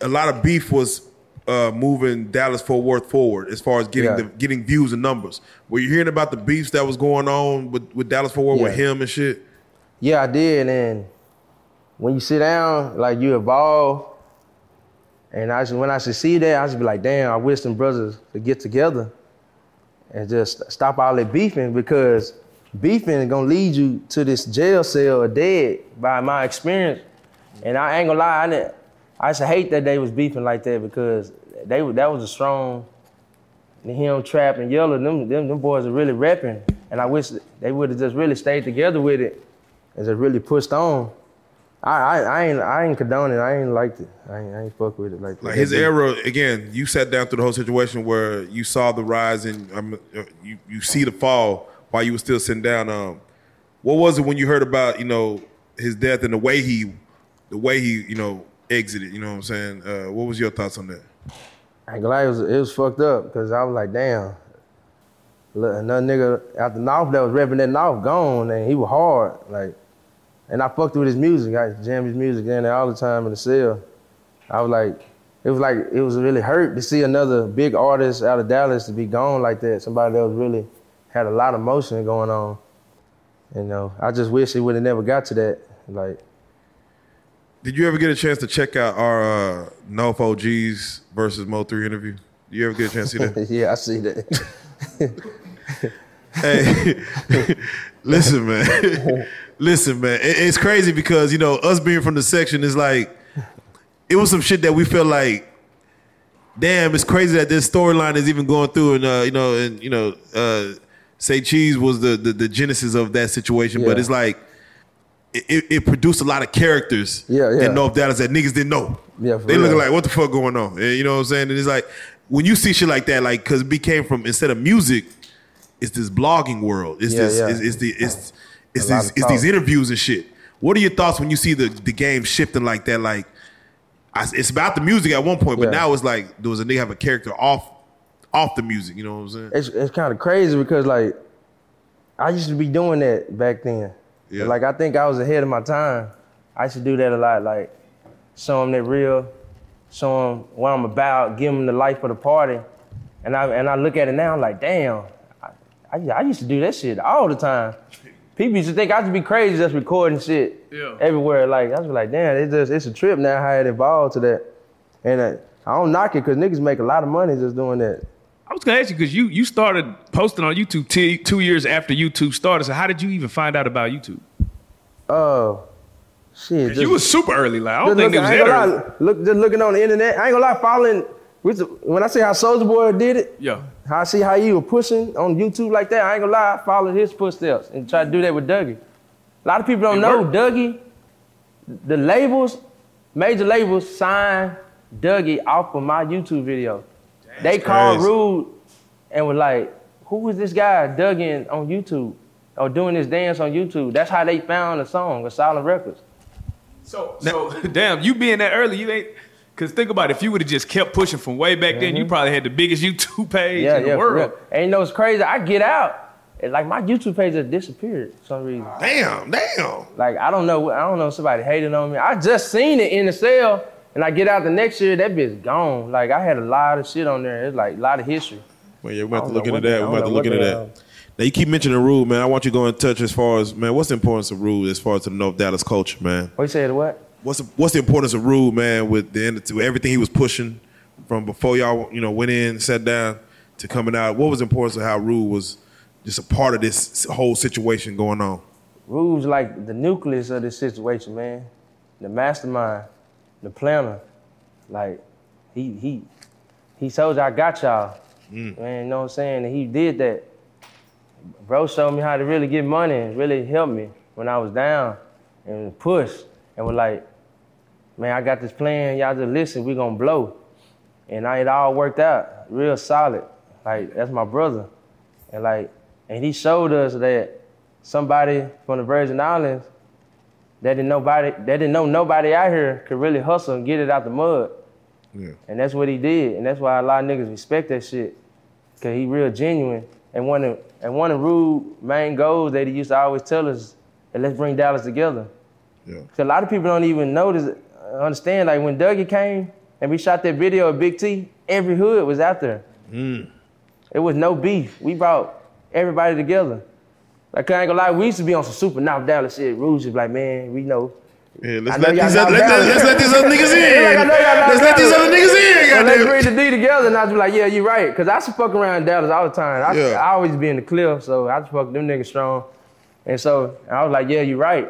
a lot of beef was uh, moving Dallas Fort Worth forward as far as getting Yeah. the getting views and numbers. Were you hearing about the beefs that was going on with, with Dallas Fort Worth with him and shit? Yeah, I did. And when you sit down, like you evolve. And I should, when I should see that, I should be like, damn, I wish them brothers could get together and just stop all that beefing because beefing is gonna lead you to this jail cell or dead by my experience. And I ain't gonna lie, I, didn't, I used to hate that they was beefing like that because they that was a strong him trap and yellow. Them, them them boys are really repping. And I wish they would have just really stayed together with it and just really pushed on. I, I, I ain't I ain't condoning it. I ain't liked it. I ain't, I ain't fuck with it like that. Like his era again. You sat down through the whole situation where you saw the rise and um, uh, you you see the fall while you were still sitting down. Um, what was it when you heard about you know his death and the way he the way he you know exited? You know what I'm saying? Uh, what was your thoughts on that? I ain't gonna it was, it was fucked up because I was like, damn. Look, another nigga out the north that was repping that north gone and he was hard. Like, and I fucked with his music. I jammed his music in there all the time in the cell. I was like, it was like it was really hurt to see another big artist out of Dallas to be gone like that. Somebody that was really had a lot of motion going on. You know, I just wish it would have never got to that. Like, Did you ever get a chance to check out our uh, No OGs versus Mo three interview? Did you ever get a chance to see that? yeah, I see that. Hey, listen, man. Listen, man. It- it's crazy because you know us being from the section is like it was some shit that we felt like. Damn, it's crazy that this storyline is even going through, and uh, you know, and you know, uh, say cheese was the, the the genesis of that situation, but it's like it, it, produced a lot of characters Yeah, yeah. in North Dallas that niggas didn't know. Yeah, for they looking like what the fuck going on, And you know what I'm saying? And it's like when you see shit like that, like because it became from instead of music, it's this blogging world. It's Yeah, this. yeah. It's, it's the. It's it's these. It's these interviews and shit. What are your thoughts when you see the the game shifting like that? Like, I, it's about the music at one point, but Yeah. now it's like there was a nigga have a character off off the music. You know what I'm saying? it's it's kind of crazy because like I used to be doing that back then. Yeah. Like I think I was ahead of my time. I used to do that a lot. Like show them that real, show them what I'm about, give them the life of the party, and I and I look at it now. I'm like, damn, I, I, I used to do that shit all the time. People used to think I used to be crazy just recording shit Yeah. everywhere. Like I was like, damn, it's just it's a trip now how it evolved to that. And uh, I don't knock it because niggas make a lot of money just doing that. I was gonna ask you because you you started posting on YouTube t- two years after YouTube started. So how did you even find out about YouTube? Uh, shit, just- you was super early. Like I don't think it looking, was that early. lie, look, just looking on the internet. I ain't gonna lie, following. With when I say how Soulja Boy did it, Yeah. how I see how he was pushing on YouTube like that, I ain't gonna lie, I followed his footsteps and tried to do that with Dougie. A lot of people don't It know worked. Dougie. The labels, major labels, signed Dougie off of my YouTube video. they called crazy. Rude and were like, "Who is this guy Dougie on YouTube or doing this dance on YouTube?" That's how they found the song, with Asylum Records. So so damn, you being that early, you ain't. Cause think about it, if you would have just kept pushing from way back then, you mm-hmm. probably had the biggest YouTube page Yeah, in the yeah, for world. real. And you know what's crazy? I get out, and like my YouTube page just disappeared for some reason. Damn, damn. Like I don't know, I don't know if somebody hating on me. I just seen it in the sale, and I get out the next year, that bitch gone. Like I had a lot of shit on there. It's like a lot of history. Well, yeah, we have to look into that. We I have to look into that. Now you keep mentioning Rule, man. I want you to go in touch as far as man. What's the importance of Rule as far as the North Dallas culture, man? What you said? What? What's the, what's the importance of Rule, man? With the end to everything he was pushing from before y'all, you know, went in, sat down to coming out. What was the importance of how Rule was just a part of this whole situation going on? Rube's like the nucleus of this situation, man. The mastermind, the planner. Like he he he told you I got y'all. Mm. Man, you know what I'm saying? And he did that. Bro showed me how to really get money and really help me when I was down and push and was like, man, I got this plan. Y'all just listen, we gonna blow. And I, it all worked out real solid. Like, that's my brother. And like, and he showed us that somebody from the Virgin Islands that didn't nobody that didn't know nobody out here could really hustle and get it out the mud. Yeah. And that's what he did. And that's why a lot of niggas respect that shit. Cause he real genuine. And one of and one of Rude main goals that he used to always tell us, and let's bring Dallas together. Yeah. Cause a lot of people don't even notice, understand. Like when Dougie came and we shot that video of Big T, every hood was out there. Hmm. It was no beef. We brought everybody together. Like I ain't gonna lie, we used to be on some super North Dallas shit. Rude just like, man, we know. Yeah, let's know let these let, let's let these other niggas in. Like, I know y'all knocked let's let these other niggas in. So let's bring the D together, and I be like, yeah, you're right. Cause I used to fuck around Dallas all the time. I, Yeah. I always be in the cliff, so I just fuck them niggas strong. And so I was like, yeah, you're right.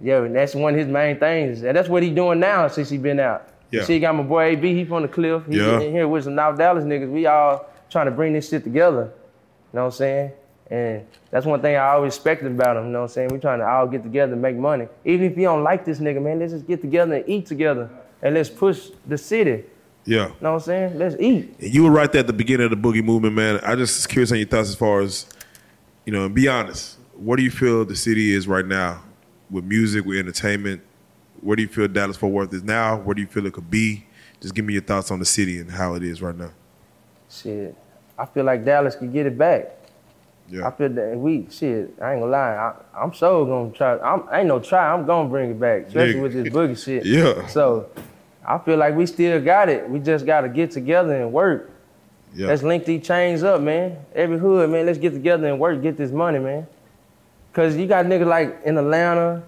Yeah, and that's one of his main things. And that's what he doing now since he been out. Yeah. You see, he got my boy AB, he from the cliff. He Yeah. in here with some North Dallas niggas. We all trying to bring this shit together. You know what I'm saying? And that's one thing I always respected about him. You know what I'm saying? We trying to all get together and make money. Even if you don't like this nigga, man, let's just get together and eat together. And let's push the city. Yeah. You know what I'm saying? Let's eat. And you were right there at the beginning of the boogie movement, man. I just was curious on your thoughts as far as, you know, and be honest. What do you feel the city is right now with music, with entertainment? Where do you feel Dallas Fort Worth is now? Where do you feel it could be? Just give me your thoughts on the city and how it is right now. Shit, I feel like Dallas could get it back. Yeah. I feel that we shit. I ain't gonna lie. I, I'm so gonna try. I'm, I ain't no try. I'm gonna bring it back, especially Nigga. with this boogie shit. Yeah. So, I feel like we still got it. We just gotta get together and work. Yeah. Let's link these chains up, man. Every hood, man. Let's get together and work. Get this money, man. Cause you got niggas like in Atlanta,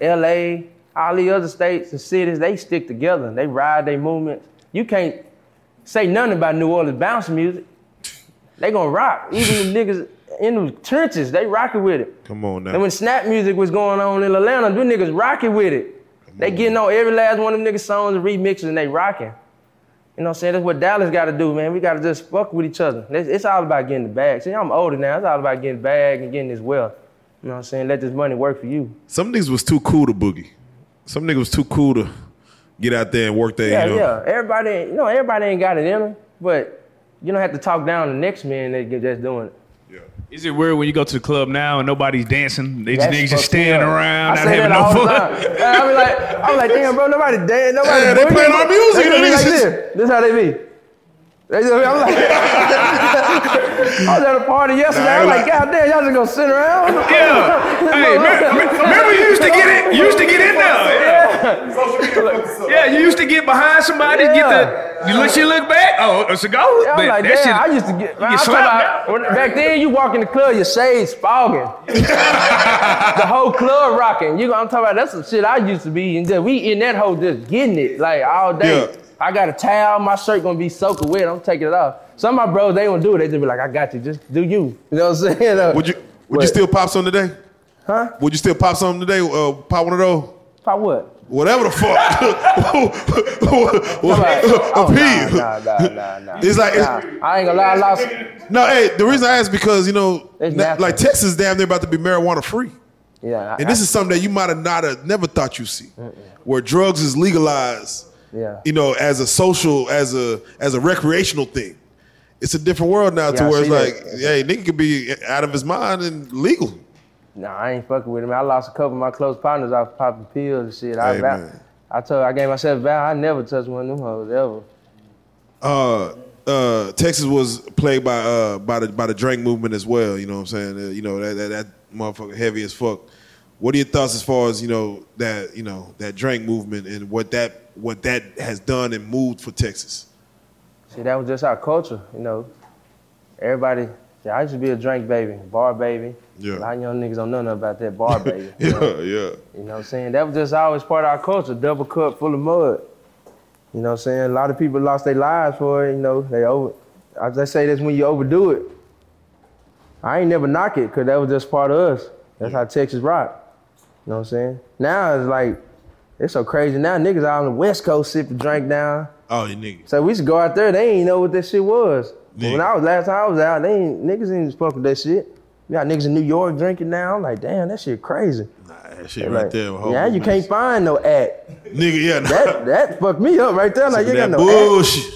L.A., all the other states and cities. They stick together. They ride their movements. You can't say nothing about New Orleans bounce music. They gonna rock. Even the niggas in the trenches, they rocking with it. Come on now. And when snap music was going on in Atlanta, them niggas rocking with it. They getting on every last one of them niggas songs and remixes and they rocking. You know what I'm saying? That's what Dallas gotta do, man. We gotta just fuck with each other. It's, it's all about getting the bag. See, I'm older now. It's all about getting the bag and getting this wealth. You know what I'm saying? Let this money work for you. Some niggas was too cool to boogie. Some niggas was too cool to get out there and work there. Yeah, you know? yeah. Everybody, you know, everybody ain't got it in them, but you don't have to talk down the next man that just doing it. Is it weird when you go to the club now and nobody's dancing? They just niggas just standing up. around, I not say having no all the fun. time. I be like, I'm like, damn, bro, nobody dance, nobody. Yeah, they playing our music, They and be like niggas this. This how they be. I'm like, I was at a party yesterday. I'm like, God damn, y'all just gonna sit around? Yeah. hey, me- me- remember you used to get it? You used to get in there. Yeah, yeah, you used to get behind somebody, get the. You look, you look back. Oh, it's a go. Yeah, I'm like, that damn, shit- I used to get. Man, talking about, when, back then, you walk in the club, your shades fogging. the whole club rocking. You, I'm talking about that's some shit I used to be, and we in that hole just getting it like all day. Yeah. I got a towel, my shirt gonna be soaking wet. I'm taking it off. Some of my bros, they don't do it. They just be like, I got you. Just do you. You know what I'm saying? Uh, Would you would What? you still pop some today? Huh? Would you still pop something today? Uh, pop one of those? Pop what? Whatever the fuck. Oh, Appeal. nah, nah, nah, nah, nah. It's like Nah, I ain't gonna lie, I lost. no. Hey, the reason I ask because you know, na- like Texas, damn near about to be marijuana free, Yeah, and this is something that you might have not have never thought you see, where drugs is legalized. Yeah. You know, as a social, as a as a recreational thing. It's a different world now to Yeah, I where it's like, that. hey, nigga could be out of his mind and legal. Nah, I ain't fucking with him. I lost a couple of my close partners off popping pills and shit. I, man. I told, I gave myself a vow. I never touched one of them hoes ever. uh, uh, Texas was plagued by uh, by the by the drink movement as well. You know what I'm saying? Uh, you know that, that that motherfucker heavy as fuck. What are your thoughts as far as you know that you know that drink movement and what that what that has done and moved for Texas? See, that was just our culture, you know. Everybody, I used to be a drink baby, bar baby. Yeah. A lot of young niggas don't know nothing about that bar baby. you, Yeah, know? yeah. you know what I'm saying? That was just always part of our culture, double cup full of mud. You know what I'm saying? A lot of people lost their lives for it, you know. They over, I say this when you overdo it. I ain't never knock it, because that was just part of us. That's how Texas rock. You know what I'm saying? Now it's like, it's so crazy. Now niggas out on the West Coast sipping drink down. Oh, you niggas. So we used to go out there, they ain't know what that shit was. When I was last time I was out, they ain't niggas ain't fuck with that shit. We got niggas in New York drinking now. I'm like, damn, that shit crazy. Nah, that shit right like, there. yeah, you can't find no act. nigga. Yeah, nah. That that fucked me up right there. Like you got no act. bullshit.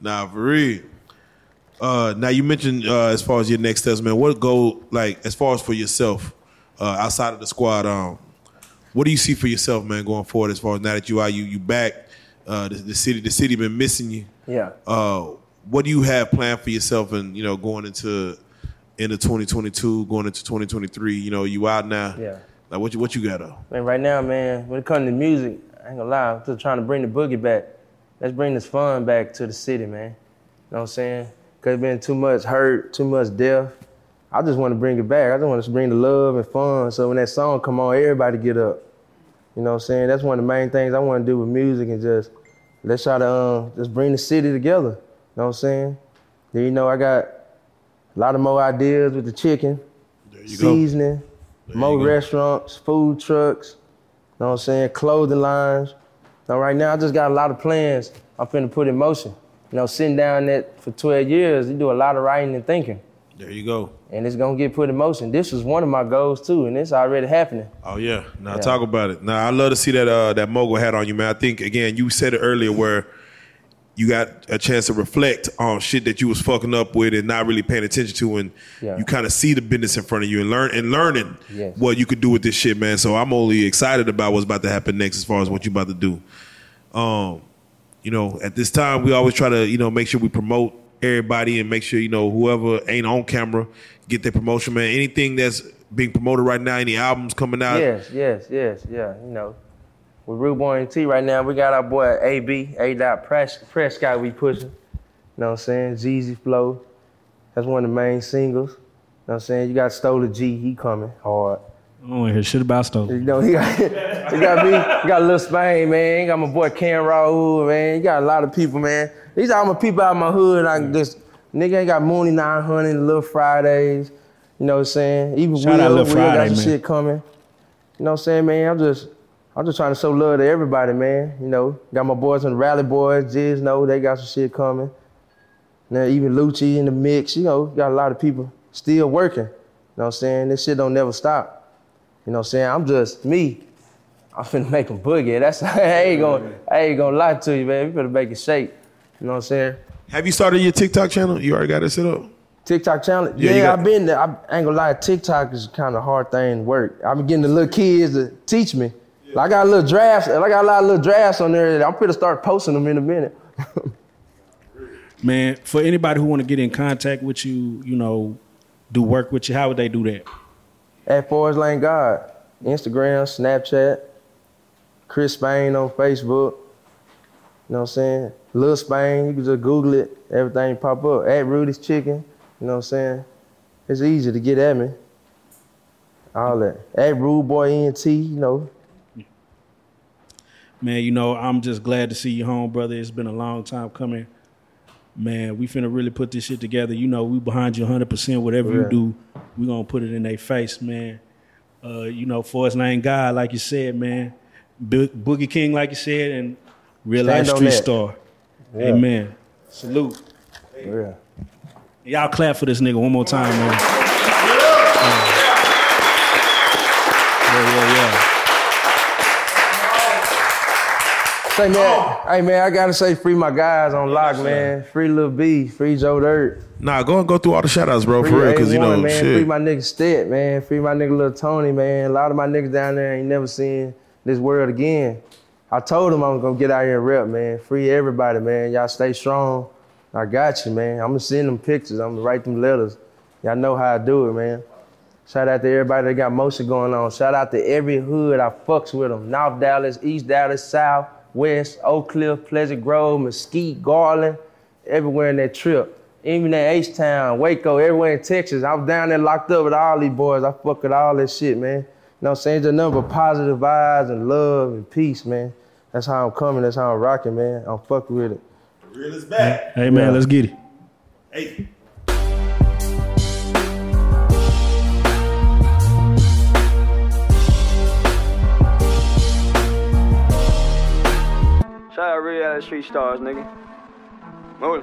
Nah, for real. Uh, now you mentioned uh, as far as your next steps, man. What go like as far as for yourself uh, outside of the squad? Um, what do you see for yourself, man, going forward? As far as now that you are you you back, uh, the, the city the city been missing you. Yeah. Uh, what do you have planned for yourself, and you know going into into 2022, going into 2023? You know, you out now. Yeah. Like what you what you got though? Man, right now, man, when it comes to music, I ain't gonna lie, I'm still trying to bring the boogie back. Let's bring this fun back to the city, man. You know what I'm saying? Cause it's been too much hurt, too much death. I just want to bring it back. I just want to bring the love and fun. So when that song come on, everybody get up. You know what I'm saying? That's one of the main things I want to do with music and just let's try to um, just bring the city together. You know what I'm saying? Then you know I got a lot of more ideas with the chicken, There you go. seasoning, more go. restaurants, food trucks, you know what I'm saying, clothing lines. Now right now I just got a lot of plans I'm finna put in motion. You know, sitting down that for 12 years, you do a lot of writing and thinking. There you go. And it's gonna get put in motion. This was one of my goals too, and it's already happening. Oh yeah. Now Yeah. talk about it. Now I love to see that uh, that mogul hat on you, man. I think again you said it earlier where you got a chance to reflect on shit that you was fucking up with and not really paying attention to, and Yeah. you kind of see the business in front of you and learn and learning Yes. what you could do with this shit, man. So I'm only excited about what's about to happen next as far as what you about to do. Um, you know, at this time we always try to you know make sure we promote everybody and make sure you know whoever ain't on camera get their promotion, man. Anything that's being promoted right now, any albums coming out, Yes, yes, yes, yeah. You know, with Rude Boy and T right now, we got our boy AB, A. Dot Pres- Prescott we pushing. You know what I'm saying? Jeezy Flow. That's one of the main singles. You know what I'm saying? You got Stola G, he coming hard. I don't want to hear shit about stuff. You know, he got, he got me, he got Lil Spain, man. He got my boy Ken Raul, man. He got a lot of people, man. These are all my people out of my hood. I just, nigga ain't got Mooney 900, Little Fridays. You know what I'm saying? Even Shout out Will, Will Friday, got some man. shit coming. You know what I'm saying, man? I'm just, I'm just trying to show love to everybody, man. You know, got my boys on the Rally Boys, Jizz know they got some shit coming. Now even Lucci in the mix, you know, got a lot of people still working. You know what I'm saying? This shit don't never stop. You know what I'm saying? I'm just me. I'm finna make them boogie. That's I ain't gonna I ain't gonna lie to you, man. We finna make it shake. You know what I'm saying? Have you started your TikTok channel? You already got it set up. TikTok challenge. Yeah, Yeah, I've been there. I ain't gonna lie, TikTok is kind of hard thing to work. I've been getting the little kids to teach me. Like, I got a little drafts. I got a lot of little drafts on there. I'm gonna start posting them in a minute. Man, for anybody who want to get in contact with you, you know, do work with you, how would they do that? At Forest Lane God, Instagram, Snapchat, Chris Spain on Facebook. You know what I'm saying? Little Spain, you can just Google it, everything pop up. At Rudy's Chicken, you know what I'm saying? It's easy to get at me. All that. At Rude Boy ENT, you know. Man, you know, I'm just glad to see you home, brother. It's been a long time coming. Man, we finna really put this shit together. You know, we behind you 100%. Whatever you do, we gonna put it in their face, man. Uh, you know, for us name God, like you said, man. Bo- Boogie King, like you said, and real life Stand on street that. star. Yeah. Amen. Salute. Yeah. Y'all clap for this nigga one more time, man. Yeah, yeah, yeah. Say man, hey man, I gotta say free my guys on lock, man. Free Lil B, free Joe Dirt. Nah, go and go through all the shout outs, bro, Free for real, because you know, A1, man. Free my nigga Stet, man. Free my nigga Lil Tony, man. A lot of my niggas down there ain't never seen this world again. I told them I'm gonna get out here and rep, man. Free everybody, man. Y'all stay strong. I got you, man. I'm gonna send them pictures. I'm gonna write them letters. Y'all know how I do it, man. Shout out to everybody that got motion going on. Shout out to every hood I fucks with them. North Dallas, East Dallas, South, West, Oak Cliff, Pleasant Grove, Mesquite, Garland, everywhere in that trip. Even in H-Town, Waco, everywhere in Texas. I was down there locked up with all these boys. I fuck with all that shit, man. You know what I'm saying? Just nothing but positive vibes and love and peace, man. That's how I'm coming. That's how I'm rocking, man. I'm fucking with it. Real is back. Hey, man, Yeah. let's get it. Hey. Shout out Real Street Stars, nigga. Move.